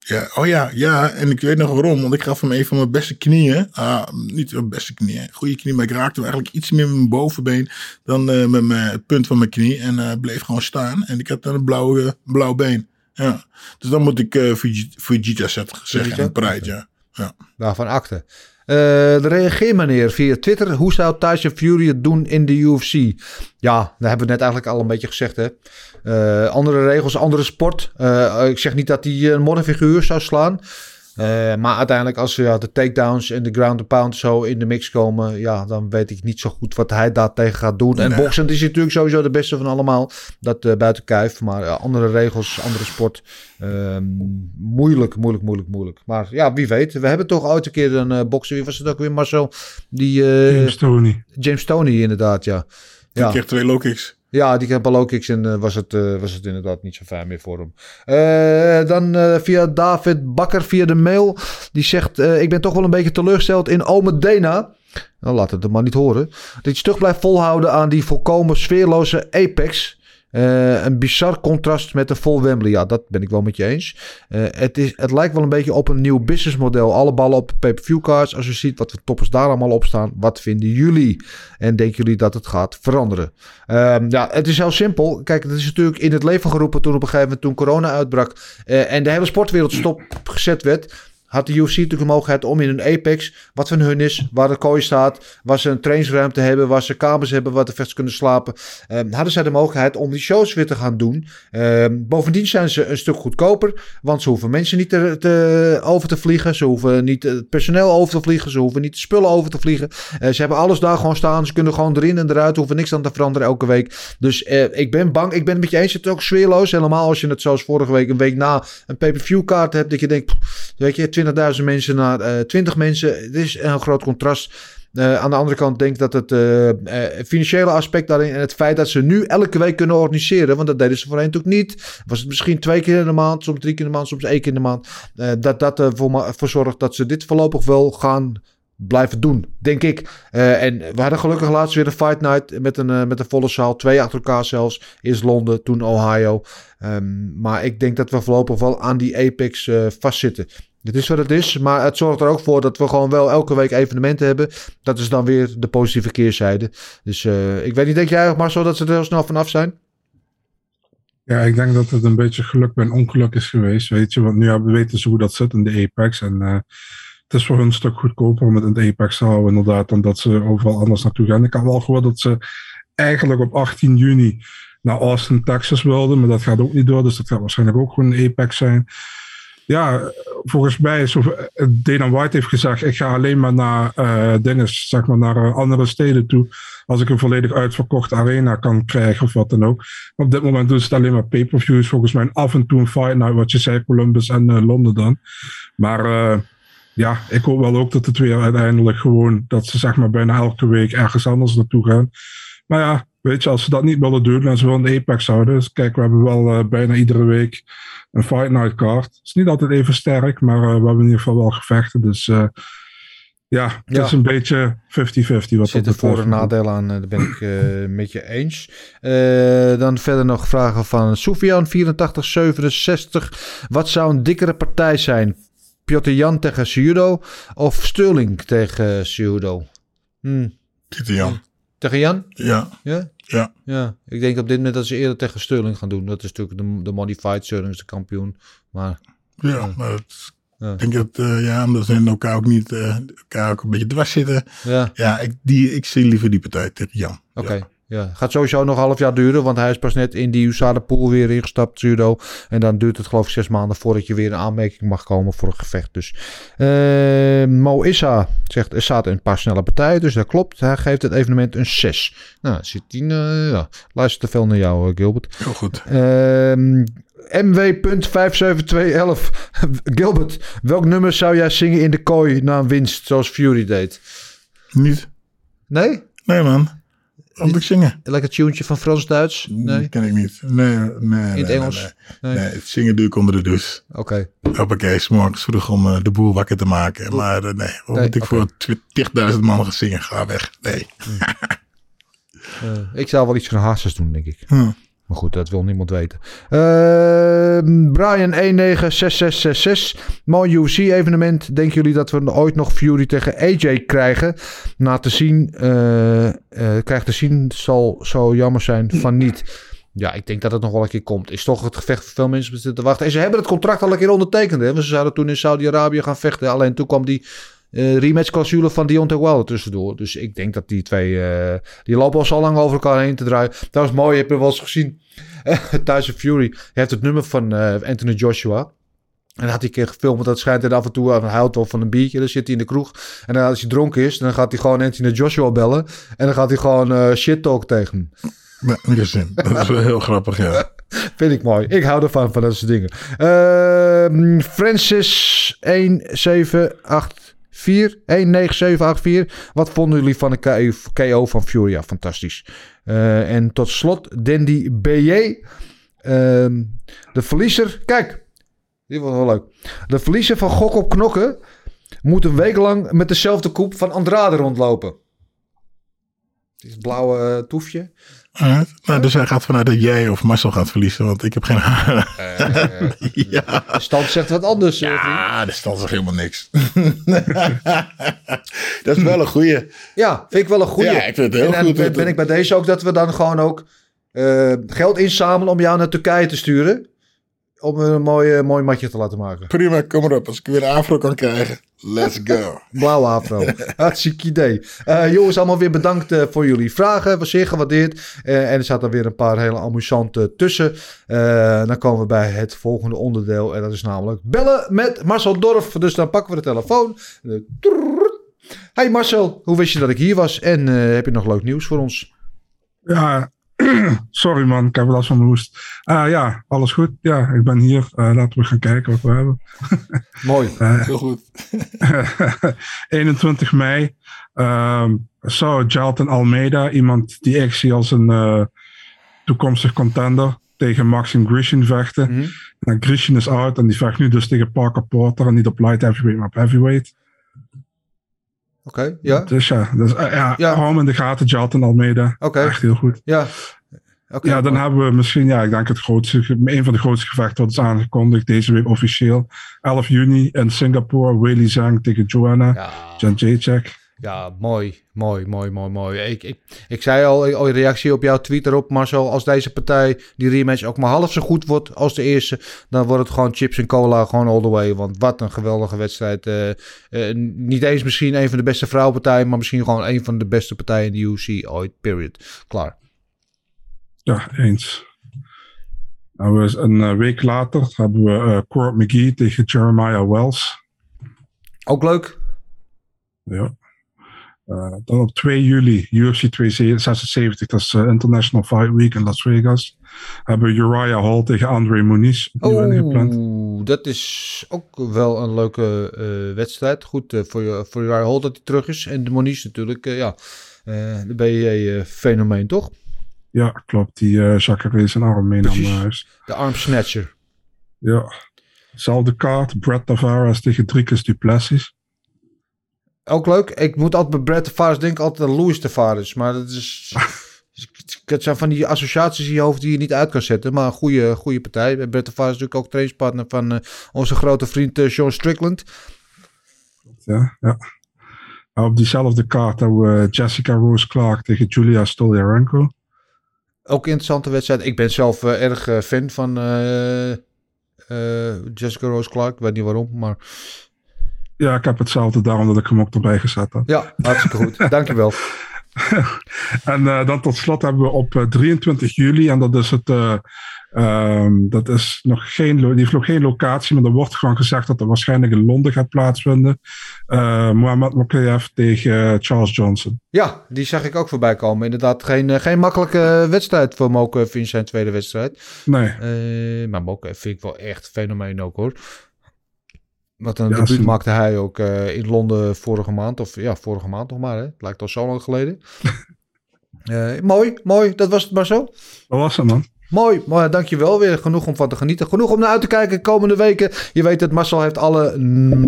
Ja, oh ja, ja, en ik weet nog waarom. Want ik gaf hem een van mijn beste knieën. Ah, niet mijn beste knieën, goede knie. Maar ik raakte hem eigenlijk iets meer met mijn bovenbeen dan uh, met mijn, het punt van mijn knie. En uh, bleef gewoon staan. En ik had dan een blauw, uh, blauw been. Ja. Dus dan moet ik uh, Fujita zeggen en Pride, ja. ja. Daarvan akte. Uh, de reageermanier via Twitter. Hoe zou Tyson Fury het doen in de UFC? Ja, daar hebben we net eigenlijk al een beetje gezegd. Hè? Uh, andere regels, andere sport. Uh, ik zeg niet dat hij een modderfiguur zou slaan. Uh, maar uiteindelijk als ja, de takedowns en de ground and pound zo in de mix komen... ja, dan weet ik niet zo goed wat hij daar tegen gaat doen. En nee. boksend is natuurlijk sowieso de beste van allemaal. Dat uh, buiten kijf. Maar andere regels, andere sport. Ehm, moeilijk, moeilijk, moeilijk, moeilijk. Maar ja, wie weet. We hebben toch ooit een keer een uh, bokser. Wie was het ook weer, Marcel? Die, James Tony. James Tony, inderdaad, ja. Die ja. kreeg twee low kicks. Ja, die kreeg low kicks en uh, was, het, uh, was het inderdaad niet zo fijn meer voor hem. Uh, dan via David Bakker via de mail. Die zegt, ik ben toch wel een beetje teleurgesteld in Ome Dena. Nou, laat het er maar niet horen. Dat je toch blijft volhouden aan die volkomen sfeerloze Apex. Uh, een bizar contrast met de vol Wembley. Ja, dat ben ik wel met je eens. Uh, het, is, het lijkt wel een beetje op een nieuw businessmodel. Alle ballen op pay-per-view cards. Als je ziet wat de toppers daar allemaal op staan. Wat vinden jullie? En denken jullie dat het gaat veranderen? Uh, ja, het is heel simpel. Kijk, het is natuurlijk in het leven geroepen toen op een gegeven moment toen corona uitbrak. Uh, en de hele sportwereld stopgezet werd had de UFC natuurlijk de mogelijkheid om in een Apex, wat van hun is, waar de kooi staat, waar ze een trainingsruimte hebben, waar ze kamers hebben, waar de vechters kunnen slapen, uh, hadden zij de mogelijkheid om die shows weer te gaan doen. Uh, bovendien zijn ze een stuk goedkoper, want ze hoeven mensen niet te, te, over te vliegen, ze hoeven niet het personeel over te vliegen, ze hoeven niet de spullen over te vliegen. Uh, ze hebben alles daar gewoon staan, ze kunnen gewoon erin en eruit, hoeven niks aan te veranderen elke week. Dus eh, ik ben bang, ik ben het met je eens, het is ook sfeerloos, helemaal als je het zoals vorige week, een week na een pay-per-view kaart hebt, dat je denkt, weet je, 20.000 mensen naar eh 20 mensen. Het is een groot contrast. Eh, aan de andere kant denk ik dat het eh, eh, financiële aspect daarin en het feit dat ze nu elke week kunnen organiseren, want dat deden ze voorheen natuurlijk niet. Was het misschien twee keer in de maand, soms drie keer in de maand, soms één keer in de maand. eh, dat dat ervoor voor zorgt dat ze dit voorlopig wel gaan blijven doen, denk ik. Eh, en we hadden gelukkig laatst weer een fight night met een, eh, met een volle zaal. Twee achter elkaar zelfs. Eerst Londen, toen Ohio. Ehm, maar ik denk dat we voorlopig wel aan die Apex eh, vastzitten. Het is wat het is, maar het zorgt er ook voor dat we gewoon wel elke week evenementen hebben. Dat is dan weer de positieve keerzijde. Dus eh, ik weet niet, denk jij Marcel dat ze er heel snel vanaf zijn? Ja, ik denk dat het een beetje geluk bij een ongeluk is geweest, weet je. Want nu hebben- weten ze hoe dat zit in de Apex. En eh, het is voor hun een stuk goedkoper om het in de Apex te houden, inderdaad, dan dat ze overal anders naartoe gaan. Ik had wel gehoord dat ze eigenlijk op 18 juni naar Austin, Texas wilden, maar dat gaat ook niet door. Dus dat gaat waarschijnlijk ook gewoon een Apex zijn. Ja, volgens mij is of, eh, Dana White heeft gezegd, ik ga alleen maar naar eh dinges, zeg maar naar eh, andere steden toe. Als ik een volledig uitverkochte arena kan krijgen of wat dan ook. Op dit moment doen ze het alleen maar pay-per-views. Volgens mij af en toe een fight night, wat je zei, Columbus en Londen dan. Maar ja, ik hoop wel ook dat het weer uiteindelijk gewoon, dat ze zeg maar bijna elke week ergens anders naartoe gaan. Maar ja, weet je, als ze dat niet willen doen en ze willen de Apex houden. Dus kijk, we hebben wel eh, bijna iedere week een fight night card. Het is niet altijd even sterk, maar eh, we hebben in ieder geval wel gevechten. Dus eh, ja, het Ja. is een beetje 50-50 wat Er dat zitten voor- en nadelen aan, daar ben ik eh, met je eens. Eh, dan verder nog vragen van Soufian 8467. Wat zou een dikkere partij zijn? Piotr Jan tegen Ciudo of Sterling tegen Ciudo? Hmm. Pieter Jan. Tegen Jan? Ja. Ja? Ja. Ja, ik denk op dit moment dat ze eerder tegen Sterling gaan doen. Dat is natuurlijk de, de modified Sterling is de kampioen. Maar Ja, maar het, Ja. ik denk dat, eh, ja, omdat ze in elkaar ook niet, eh, elkaar ook een beetje dwars zitten. Ja. Ja, ik, die, ik zie liever die partij tegen Jan. Oké. Ja. Gaat sowieso nog een half jaar duren, want hij is pas net in die USADA pool weer ingestapt, judo. En dan duurt het geloof ik zes maanden voordat je weer in aanmerking mag komen voor een gevecht. Dus eh, Mo Issa zegt, er zaten een paar snelle partijen, dus dat klopt. Hij geeft het evenement een 6. Nou, zit hij, eh, ja, luister te veel naar jou, eh, Gilbert. Heel goed. Ehm MW.57211. *laughs* Gilbert, welk nummer zou jij zingen in de kooi na een winst, zoals Fury deed? Niet. Nee? Nee, man. Ik zingen? Lekker tuentje van Frans-Duits? Nee? Dat ken ik niet. Nee, nee. In het nee, Engels? Nee, Nee. nee. het zingen doe ik onder de douche. Oké. Hoppakee, s morgens vroeg om eh, de boel wakker te maken. Maar eh, nee, wat Nee, moet ik voor 20.000 man gaan zingen? Ga weg. Nee. *laughs* Eh, ik zou wel iets van Hazes doen, denk ik. Hm. Goed, dat wil niemand weten. Ehm Brian 196666. Mooi UFC-evenement. Denken jullie dat we ooit nog Fury tegen AJ krijgen? Na te zien, eh eh, krijgt te zien, zal zo jammer zijn van niet. Ja, ik denk dat het nog wel een keer komt. Is toch het gevecht voor veel mensen te wachten. En ze hebben het contract al een keer ondertekend. Hè? Ze zouden toen in Saudi-Arabië gaan vechten. Alleen toen kwam die eh rematch-clausule van Deontay Wilder tussendoor. Dus ik denk dat die twee... eh, die lopen al zo lang over elkaar heen te draaien. Dat was mooi. Heb je wel eens gezien? *laughs* Tyson Fury hij heeft het nummer van eh, Anthony Joshua. En had hij een keer gefilmd, dat schijnt hij af en toe aan huilt of van een biertje. Dan zit hij in de kroeg. En dan, als hij dronken is, dan gaat hij gewoon Anthony Joshua bellen. En dan gaat hij gewoon eh, shit talk tegen hem. Niet eens zin. Dat is wel heel grappig, ja. *laughs* Vind ik mooi. Ik hou ervan, van dat soort dingen. Ehm, Francis 1784. 19784. Wat vonden jullie van de KO, KO van Fury? Ja, fantastisch. Eh, en tot slot Dandy BJ. Ehm, de verliezer. Kijk, die was wel leuk. De verliezer van Gok op Knokken moet een week lang met dezelfde koep van Andrade rondlopen. Dit is het blauwe eh, toefje. Nou, dus hij gaat vanuit dat jij of Marcel gaat verliezen, want ik heb geen *laughs* ja. De stand zegt wat anders. eh. Ja, de stand is helemaal niks. *laughs* *laughs* dat is wel een goeie. Ja, vind ik wel een goede. Ja, ik vind het heel en, goed. En ben, ben ik bij deze ook dat we dan gewoon ook eh, geld inzamelen om jou naar Turkije te sturen. Om een mooi, eh, mooi matje te laten maken. Prima, kom maar op. Als ik weer een afro kan krijgen, let's go. *laughs* Blauwe afro. *laughs* Hartstikke idee. Eh, jongens, allemaal weer bedankt eh, voor jullie vragen. Was zeer gewaardeerd. Eh, en er zaten weer een paar hele amusante tussen. Eh, dan komen we bij het volgende onderdeel. En dat is namelijk bellen met Marcel Dorf. Dus dan pakken we de telefoon. Hey Marcel, hoe wist je dat ik hier was? En eh, heb je nog leuk nieuws voor ons? Ja, *clears throat* Sorry man, ik heb last van mijn hoest. Ah ja, alles goed. Ja, ik ben hier. Eh, laten we gaan kijken wat we hebben. *laughs* Mooi. Eh, Heel goed. *laughs* 21 mei ehm, zou Jalton Almeida, iemand die ik zie als een eh, toekomstig contender, tegen Maxim Grishin vechten. Mhm. En Grishin is out en die vecht nu dus tegen Parker Porter en niet op light heavyweight, maar op heavyweight. Oké, ja. Dus ja, dus, ja, Ja. hou hem in de gaten, Jalton Almeida. Oké. Echt heel goed. Ja. Oké. Ja, dan hebben we misschien, ja, ik denk het grootste, een van de grootste gevechten wat is aangekondigd deze week officieel. 11 juni in Singapore, Weili Zhang tegen Joanna, Ja. Jan Jacek. Ja, mooi, mooi, mooi, mooi, mooi. Ik, ik, ik zei al, in reactie op jouw tweet erop, Marcel, als deze partij, die rematch, ook maar half zo goed wordt als de eerste, dan wordt het gewoon chips en cola, gewoon all the way. Want wat een geweldige wedstrijd. Eh, eh, niet eens misschien een van de beste vrouwenpartijen, maar misschien gewoon een van de beste partijen in de UFC ooit, period. Klaar. Ja, eens. Nou, een eh, week later hebben we eh Court McGee tegen Jeremiah Wells. Ook leuk. Ja. Eh, dan op 2 juli, UFC 276, dat is eh, International Fight Week in Las Vegas. Hebben we Uriah Hall tegen Andre Muniz opnieuw ingepland. Oeh, dat is ook wel een leuke eh, wedstrijd. Goed voor, voor Uriah Hall dat hij terug is. En de Moniz natuurlijk, ja, de BJ-fenomeen, toch? Ja, klopt. Die eh Jacare zijn arm mee naar huis. De armsnatcher. Ja. Zelfde kaart, Brett Tavares tegen Dricus Duplessis. Ook leuk. Ik moet altijd bij Brett Tavares denken altijd aan Louis Tavares. Maar dat is... *laughs* Het zijn van die associaties in je hoofd die je niet uit kan zetten. Maar een goede, goede partij. Brett Tavares is natuurlijk ook trainingspartner van eh, onze grote vriend eh, Sean Strickland. Ja, ja. Nou, op diezelfde kaart hebben we Jessica Rose Clark tegen Julia Stolyarenko. Ook een interessante wedstrijd. Ik ben zelf eh, erg eh, fan van eh, eh, Jessica Rose Clark. Ik weet niet waarom, maar Ja, ik heb hetzelfde daarom dat ik hem ook erbij gezet heb. ja, hartstikke goed. *laughs* Dankjewel. En eh, dan tot slot hebben we op eh, 23 juli, en dat is het. eh, ehm, dat is nog geen, die heeft nog geen locatie, maar er wordt gewoon gezegd dat er waarschijnlijk in Londen gaat plaatsvinden. Uh, Mohamed Mokayev tegen eh, Charles Johnson. Ja, die zag ik ook voorbij komen. Inderdaad, geen, eh, geen makkelijke wedstrijd voor Moke in zijn tweede wedstrijd. Nee, Eh, maar Moke vind ik wel echt fenomeen ook hoor. Wat een Ja, debuut maakte hij ook eh, in Londen vorige maand. Of ja, vorige maand nog maar. Hè? Het lijkt al zo lang geleden. *laughs* Eh, mooi, mooi. Dat was het maar zo. dat was het man. Mooi, maar dankjewel weer. Genoeg om van te genieten. Genoeg om naar uit te kijken komende weken. Je weet het, Marcel heeft alle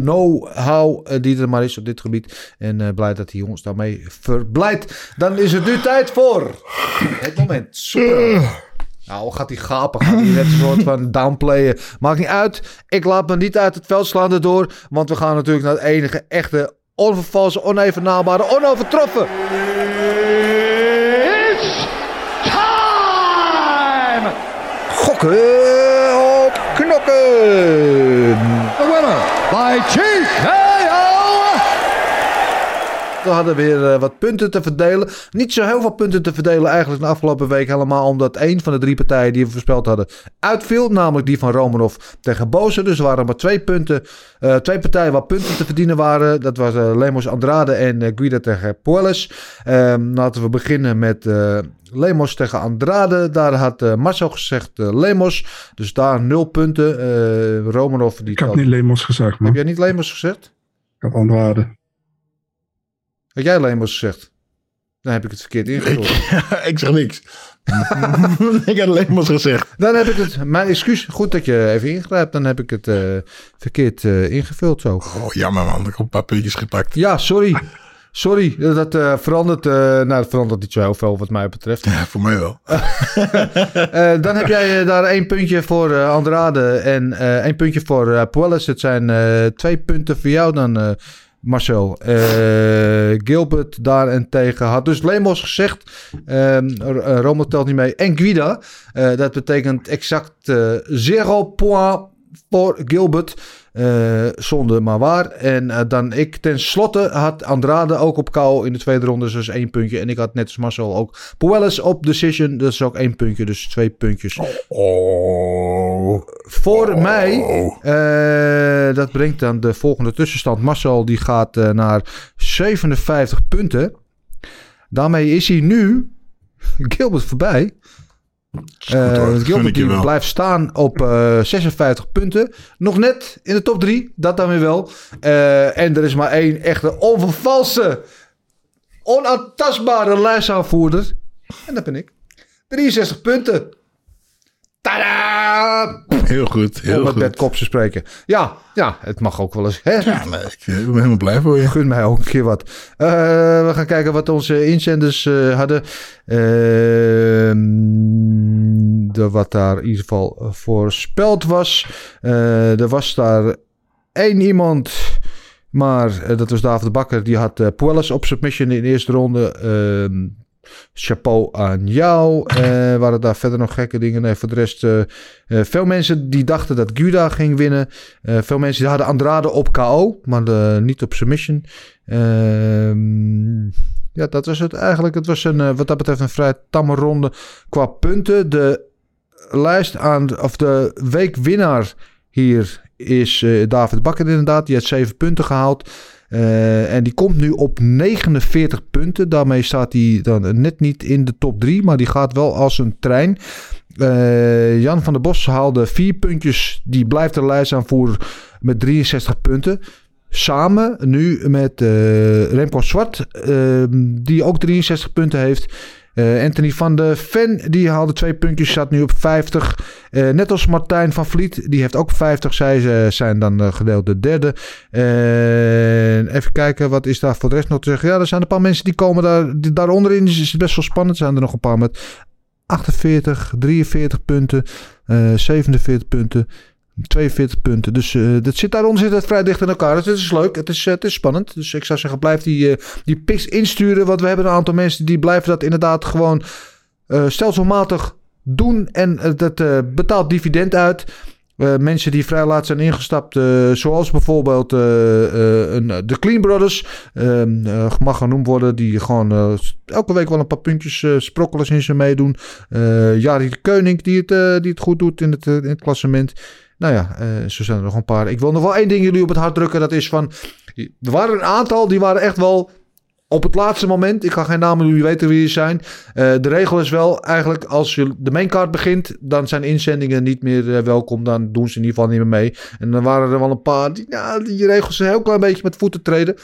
know-how eh, die er maar is op dit gebied. En eh, blij dat hij ons daarmee verblijdt. Dan is het nu tijd voor het moment. Super. *clears throat* Nou, gaat hij gapen? Gaat hij net een soort van *laughs* downplayen? Maakt niet uit. Ik laat me niet uit het veld slaan erdoor. Want we gaan natuurlijk naar het enige echte, onvervalse, onevenaalbare, onovertroffen. Gokken op knokken. The winner by TKO. We hadden weer eh, wat punten te verdelen. Niet zo heel veel punten te verdelen eigenlijk de afgelopen week. Helemaal omdat één van de drie partijen die we voorspeld hadden uitviel. Namelijk die van Romanov tegen Boze. Dus er waren maar twee punten. eh, twee partijen waar punten te verdienen waren. Dat was eh, Lemos Andrade en Guida tegen Puelles. Ehm, laten we beginnen met Lemos tegen Andrade. Daar had eh, Marcel gezegd Lemos. Dus daar nul punten. Eh Romanov die Ik heb telt- niet Lemos gezegd, man. Heb jij niet Lemos gezegd? Ik heb Andrade. Had jij Lemos gezegd? Dan heb ik het verkeerd ingevuld. *laughs* ik zeg niks. *laughs* ik had alleen maar gezegd. Dan heb ik het, mijn excuus, goed dat je even ingrijpt. Dan heb ik het eh, verkeerd eh, ingevuld zo. Oh, jammer man. Ik heb een paar puntjes gepakt. Ja, sorry. Sorry, dat eh, verandert, eh, nou dat verandert niet zo heel veel wat mij betreft. Ja, voor mij wel. *laughs* Dan heb jij daar één puntje voor Andrade en één puntje voor eh Puelles. Het zijn twee punten voor jou dan, Marcel. Eh, Gilbert daarentegen had dus Lemos gezegd. Eh, Rommel telt niet mee. En Guida. Eh, dat betekent exact eh zero point voor Gilbert. Eh, zonde maar waar. En eh, dan ik ten slotte had Andrade ook op kou in de tweede ronde. Dus één puntje. En ik had net als Marcel ook Puelles op decision. Dat is ook één puntje. Dus twee puntjes. Oh. Voor mij, eh, dat brengt dan de volgende tussenstand. Marcel die gaat naar 57 punten. Daarmee is hij nu *laughs* Gilbert voorbij. Eh, gun Gilbert blijft staan op eh, 56 punten. Nog net in de top 3, dat dan weer wel. Eh, en er is maar één echte onvervalse, onaantastbare lijstaanvoerder. En dat ben ik. 63 punten. Tadaa! Heel goed, Om heel met goed. Bert Kops te spreken. Ja, ja, het mag ook wel eens. Hè? Ja, nee, ik ben helemaal blij voor je. Gun mij ook een keer wat. Eh, we gaan kijken wat onze inzenders eh, hadden. Ehm, de, wat daar in ieder geval voorspeld was. Eh, er was daar één iemand. Maar dat was David de Bakker. Die had Puelles op submission in de eerste ronde. Chapeau aan jou. Eh, waren daar verder nog gekke dingen? Nee, voor de rest... eh, eh, veel mensen die dachten dat Guda ging winnen. Veel mensen die hadden Andrade op KO. Maar niet op submission. Ehm, ja, dat was het eigenlijk. Het was een, wat dat betreft een vrij tamme ronde qua punten. De lijst aan... Of de weekwinnaar hier is David Bakker inderdaad. Die heeft zeven punten gehaald. Uh, en die komt nu op 49 punten. Daarmee staat hij dan net niet in de top 3, maar die gaat wel als een trein. Uh, Jan van der Bos haalde vier puntjes. Die blijft de lijst aanvoeren met 63 punten. Samen nu met uh, Remco Zwart, die ook 63 punten heeft. Uh, Anthony van de Ven, die haalde twee puntjes, staat nu op 50. Uh, net als Martijn van Vliet, die heeft ook 50. Zij uh, zijn dan gedeeld de derde. even kijken, wat is daar voor de rest nog te zeggen? Ja, er zijn een paar mensen die komen daar, die, daaronderin. Is het best wel spannend. Er zijn er nog een paar met 48, 43 punten, 47 punten. 42 punten. Dus uh, dat zit daaronder zit het vrij dicht in elkaar. Dus het is leuk. Het is, uh, het is spannend. Dus ik zou zeggen, blijf die, uh, die picks insturen. Want we hebben een aantal mensen die blijven dat inderdaad gewoon stelselmatig doen. En dat betaalt dividend uit. mensen die vrij laat zijn ingestapt, zoals bijvoorbeeld een, de Clean Brothers, mag genoemd worden, die gewoon elke week wel een paar puntjes sprokkelers in ze meedoen. Jari de Keuning, die het, die het goed doet in het, in het klassement. Nou ja, uh, zo zijn er nog een paar. Ik wil nog wel één ding jullie op het hart drukken. Dat is van. Er waren een aantal die waren echt wel. Op het laatste moment. Ik ga geen namen, jullie weten wie die zijn. Uh, de regel is wel eigenlijk. Als je de maincard begint. Dan zijn inzendingen niet meer uh, welkom. Dan doen ze in ieder geval niet meer mee. En dan waren er wel een paar. Die, ja, die regels een heel klein beetje met voeten treden.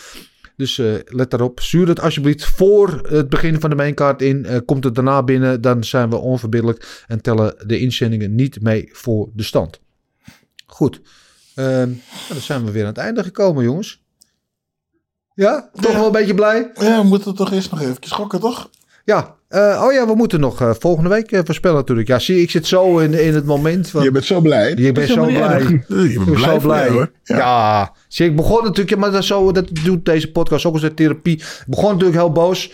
Dus let daarop. Stuur het alsjeblieft voor het begin van de maincard in. Komt het daarna binnen. Dan zijn we onverbiddelijk. En tellen de inzendingen niet mee voor de stand. Goed. Uh, nou, dan zijn we weer aan het einde gekomen, jongens. Ja? Toch Ja. wel een beetje blij? Ja, we moeten toch eerst nog even schokken, toch? Ja. Uh, oh ja, we moeten nog uh, volgende week uh, voorspellen natuurlijk. Ja, zie, ik zit zo in, in het moment. Van, Je bent zo blij. je bent zo blij. Je bent Ik ben blij zo blij. hoor. ja. Ja. zie, ik begon natuurlijk, maar dat, zo, dat doet deze podcast ook als een therapie. Ik begon natuurlijk heel boos.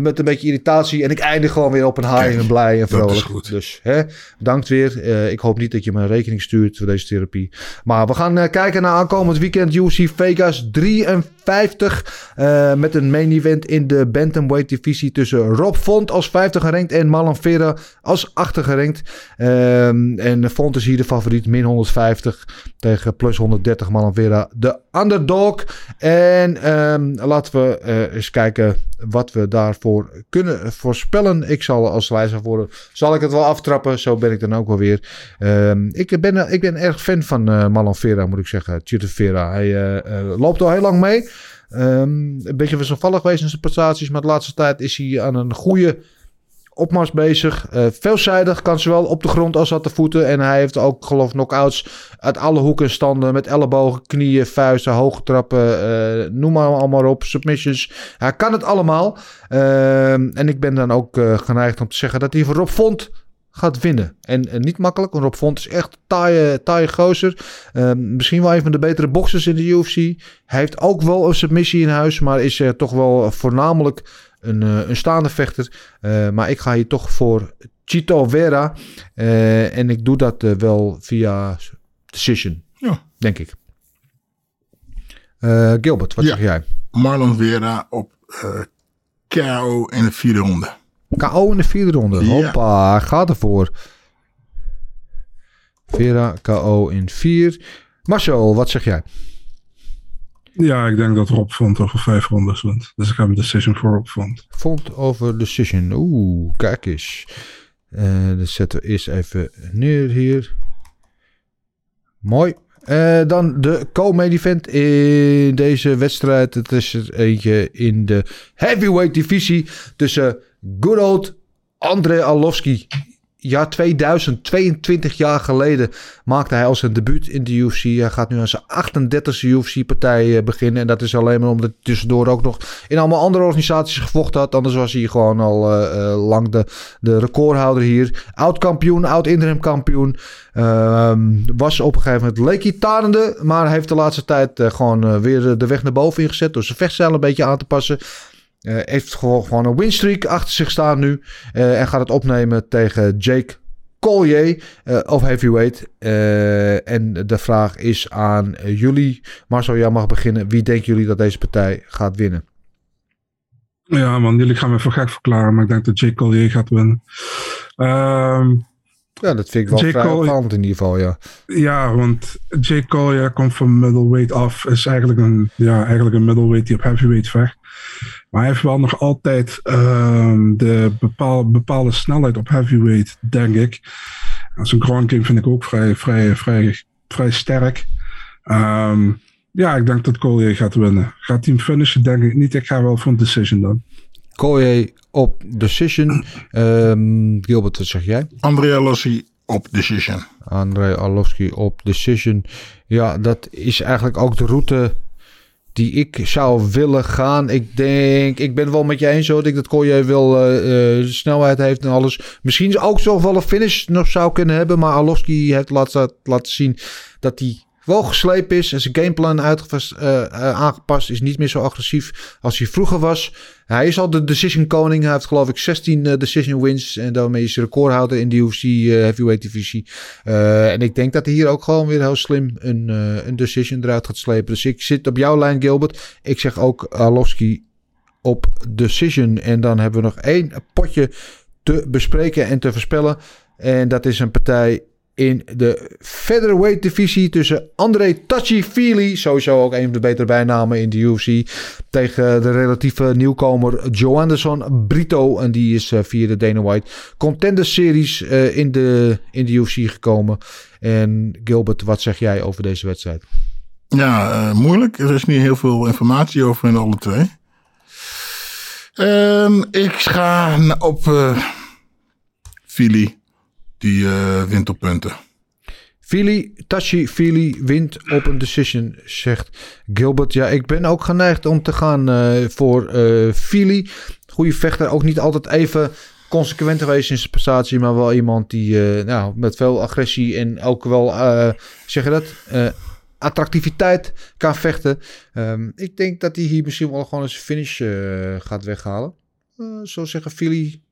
Met een beetje irritatie. En ik eindig gewoon weer op een high Kijk, en blij en dat vrolijk. is goed. Dus hè, bedankt weer. Eh, ik hoop niet dat je me een rekening stuurt voor deze therapie. Maar we gaan eh, kijken naar aankomend weekend UFC Vegas 53. eh, met een main event in de Bantamweight divisie tussen Rob Font als 50 gerankt en Marlon Vera als 8 gerankt. Ehm, en Font is hier de favoriet, min 150 tegen plus 130 Marlon Vera, de underdog. En ehm, laten we eh, eens kijken wat we daarvoor kunnen voorspellen. Ik zal als lijstaanvoerder, zal ik het wel aftrappen. Zo ben ik dan ook wel weer. Ehm, ik, ben, ik ben erg fan van eh Marlon Vera, moet ik zeggen. Chito Vera. Hij eh, eh, loopt al heel lang mee. Ehm, een beetje wisselvallig geweest in zijn prestaties. Maar de laatste tijd is hij aan een goede opmars bezig. Eh, veelzijdig, kan zowel op de grond als aan de voeten. En hij heeft ook, geloof knockouts uit alle hoeken en standen. Met ellebogen, knieën, vuisten, hoge trappen. eh, noem maar allemaal op. Submissions. Hij kan het allemaal. Ehm, en ik ben dan ook eh, geneigd om te zeggen dat hij voor Rob Font gaat winnen. En, niet makkelijk, want Rob Font is echt taaie, taaie gozer. Ehm, misschien wel een van de betere boxers in de UFC. Hij heeft ook wel een submissie in huis, maar is uh, toch wel voornamelijk een, uh, een staande vechter. Uh, maar ik ga hier toch voor Chito Vera. Uh, en ik doe dat wel via decision, Ja. denk ik. Gilbert, wat Ja. zeg jij? Marlon Vera op eh KO in de vierde ronde. KO in de vierde ronde. Ja. Hoppa, gaat ervoor. Vera, KO in vier. Marcel, wat zeg jij? Ja, ik denk dat Rob Font over vijf rondes wint. Dus ik heb een decision voor Rob Font. Font over decision. Oeh, kijk eens. Uh, zetten we eerst even neer hier. Mooi. Uh, dan de co-main event in deze wedstrijd. Het is er eentje in de heavyweight divisie tussen good old André Arlovski jaar 2000, 22 jaar geleden, maakte hij al zijn debuut in de UFC. Hij gaat nu aan zijn 38e UFC-partij eh, beginnen. En dat is alleen maar omdat hij tussendoor ook nog in allemaal andere organisaties gevochten had. Anders was hij gewoon al uh, lang de, de recordhouder hier. Oud-kampioen, oud-interim kampioen. Uh, was op een gegeven moment leek tarende, maar heeft de laatste tijd gewoon weer de weg naar boven ingezet. Door zijn vechtstijl een beetje aan te passen. Uh, heeft gewoon, een winstreak achter zich staan nu. Uh, en gaat het opnemen tegen Jake Collier uh, of Heavyweight. en de vraag is aan jullie. Marcel, jij mag beginnen. Wie denken jullie dat deze partij gaat winnen? Ja man, jullie gaan me voor gek verklaren. Maar ik denk dat Jake Collier gaat winnen. Um, ja, dat vind ik wel vrij opvallend in ieder geval, ja. Ja, want Jake Collier komt van middleweight af. Is eigenlijk een, ja, eigenlijk een middleweight die op heavyweight vecht. Maar hij heeft wel nog altijd uh, de bepaal, bepaalde snelheid op heavyweight, denk ik. Zijn ground game vind ik ook vrij, vrij, vrij, vrij sterk. Um, ja, ik denk dat Collier gaat winnen. Gaat hij hem finishen? Denk ik niet. Ik ga wel voor een decision dan. Collier op decision. Um, Gilbert, wat zeg jij? André Alossi op decision. André Alossi op decision. Ja, dat is eigenlijk ook de route die ik zou willen gaan. Ik denk, ik ben wel met je eens. Hoor. Ik dat Collier wel uh, snelheid heeft en alles. Misschien ook zo wel een finish nog zou kunnen hebben. Maar Alowski heeft laten, laten zien dat hij wel geslepen is en zijn gameplan uh, uh, aangepast is. Niet meer zo agressief als hij vroeger was. Hij is al de decision koning. Hij heeft geloof ik 16 uh, decision wins. En daarmee is hij recordhouder in de UFC heavyweight divisie. en ik denk dat hij hier ook gewoon weer heel slim een, een decision eruit gaat slepen. Dus ik zit op jouw lijn Gilbert. Ik zeg ook Arlovski op decision. En dan hebben we nog één potje te bespreken en te voorspellen. En dat is een partij in de featherweight divisie tussen André Tachi-Fili, sowieso ook een van de betere bijnamen in de UFC, tegen de relatieve nieuwkomer Joe Anderson Brito. En die is uh, via de Dana White Contender Series uh, in, de, in de UFC gekomen. En Gilbert, wat zeg jij over deze wedstrijd? Ja, uh, moeilijk. Er is niet heel veel informatie over in alle twee. Um, ik ga op Fili die uh, wint op punten. Fili, Tachi Fili wint op een decision, zegt Gilbert. Ja, ik ben ook geneigd om te gaan uh, voor uh, Fili. Goede vechter, ook niet altijd even consequent geweest in zijn prestatie, maar wel iemand die nou, met veel agressie en ook wel, zeg je dat, attractiviteit kan vechten. Um, ik denk dat hij hier misschien wel gewoon eens finish gaat weghalen. zo zeggen Fili,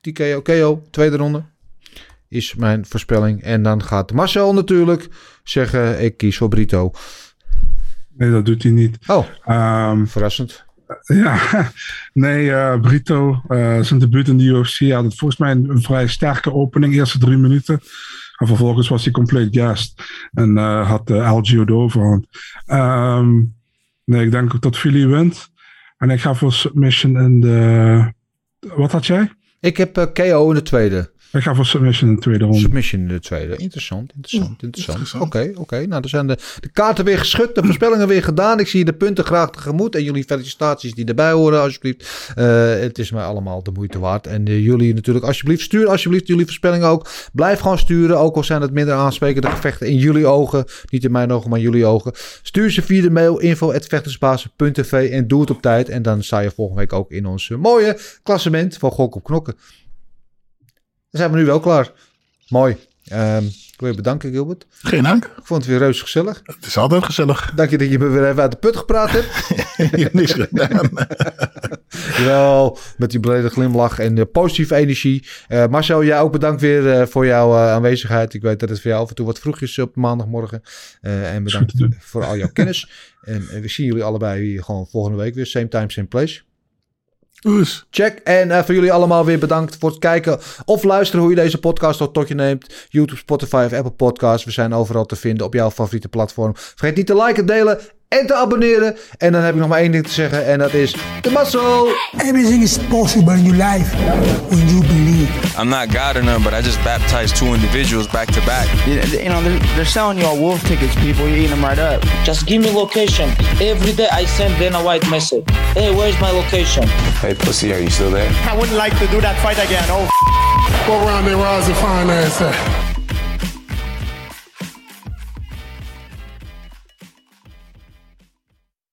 TKO, KO, tweede ronde is mijn voorspelling. En dan gaat Marcel natuurlijk zeggen: ik kies voor Brito. Nee, dat doet hij niet. Oh, um, verrassend. *laughs* Ja, nee, uh, Brito, uh, zijn debuut in de UFC had het volgens mij een, vrij sterke opening, eerste drie minuten. En vervolgens was hij compleet guest en uh, had de LGO de overhand. Um, nee, ik denk dat Philly wint. En ik ga voor submission in de... Wat had jij? Ik heb KO in de tweede. Ik ga voor submission in de tweede ronde. Submission in de tweede. Interessant, interessant, interessant. Oké, oké. Okay, Nou, dan zijn de, de kaarten weer geschud, de voorspellingen weer gedaan. Ik zie de punten graag tegemoet. En jullie felicitaties die erbij horen, alsjeblieft. Uh, het is mij allemaal de moeite waard. En uh, jullie natuurlijk, alsjeblieft, stuur alsjeblieft jullie voorspellingen ook. Blijf gewoon sturen, ook al zijn het minder aansprekende gevechten in jullie ogen. Niet in mijn ogen, maar in jullie ogen. Stuur ze via de mail info.vechtersbasis.tv en doe het op tijd. En dan sta je volgende week ook in ons mooie klassement van Gok op Knokken. Dan zijn we nu wel klaar. Mooi. Um, ik wil je bedanken, Gilbert. Geen dank. Ik vond het weer reuze gezellig. Het is altijd gezellig. Dank je dat je me weer even uit de put gepraat hebt. *laughs* je hebt niks gedaan. *laughs* Wel, met die brede glimlach en de positieve energie. Uh, Marcel, jij ook bedankt weer uh, voor jouw uh, aanwezigheid. Ik weet dat het voor jou af en toe wat vroeg is op maandagmorgen. en bedankt voor al jouw kennis. En we zien jullie allebei gewoon volgende week weer. Same time, same place. Check. En uh, voor jullie allemaal weer bedankt voor het kijken of luisteren hoe je deze podcast tot je neemt. YouTube, Spotify of Apple Podcasts. We zijn overal te vinden op jouw favoriete platform. Vergeet niet te liken, delen en te abonneren. En dan heb ik nog maar één ding te zeggen en dat is de mazzel. Everything is possible in your life when you believe. I'm not God or none, but I just baptized two individuals back to back. You, you know, they're, they're selling you all wolf tickets, people. You're eating them right up. Just give me location. Every day I send Dana White message. Hey, where's my location? Hey, pussy, are you still there? I wouldn't like to do that fight again. Oh, Go around there, Roz and find ass at.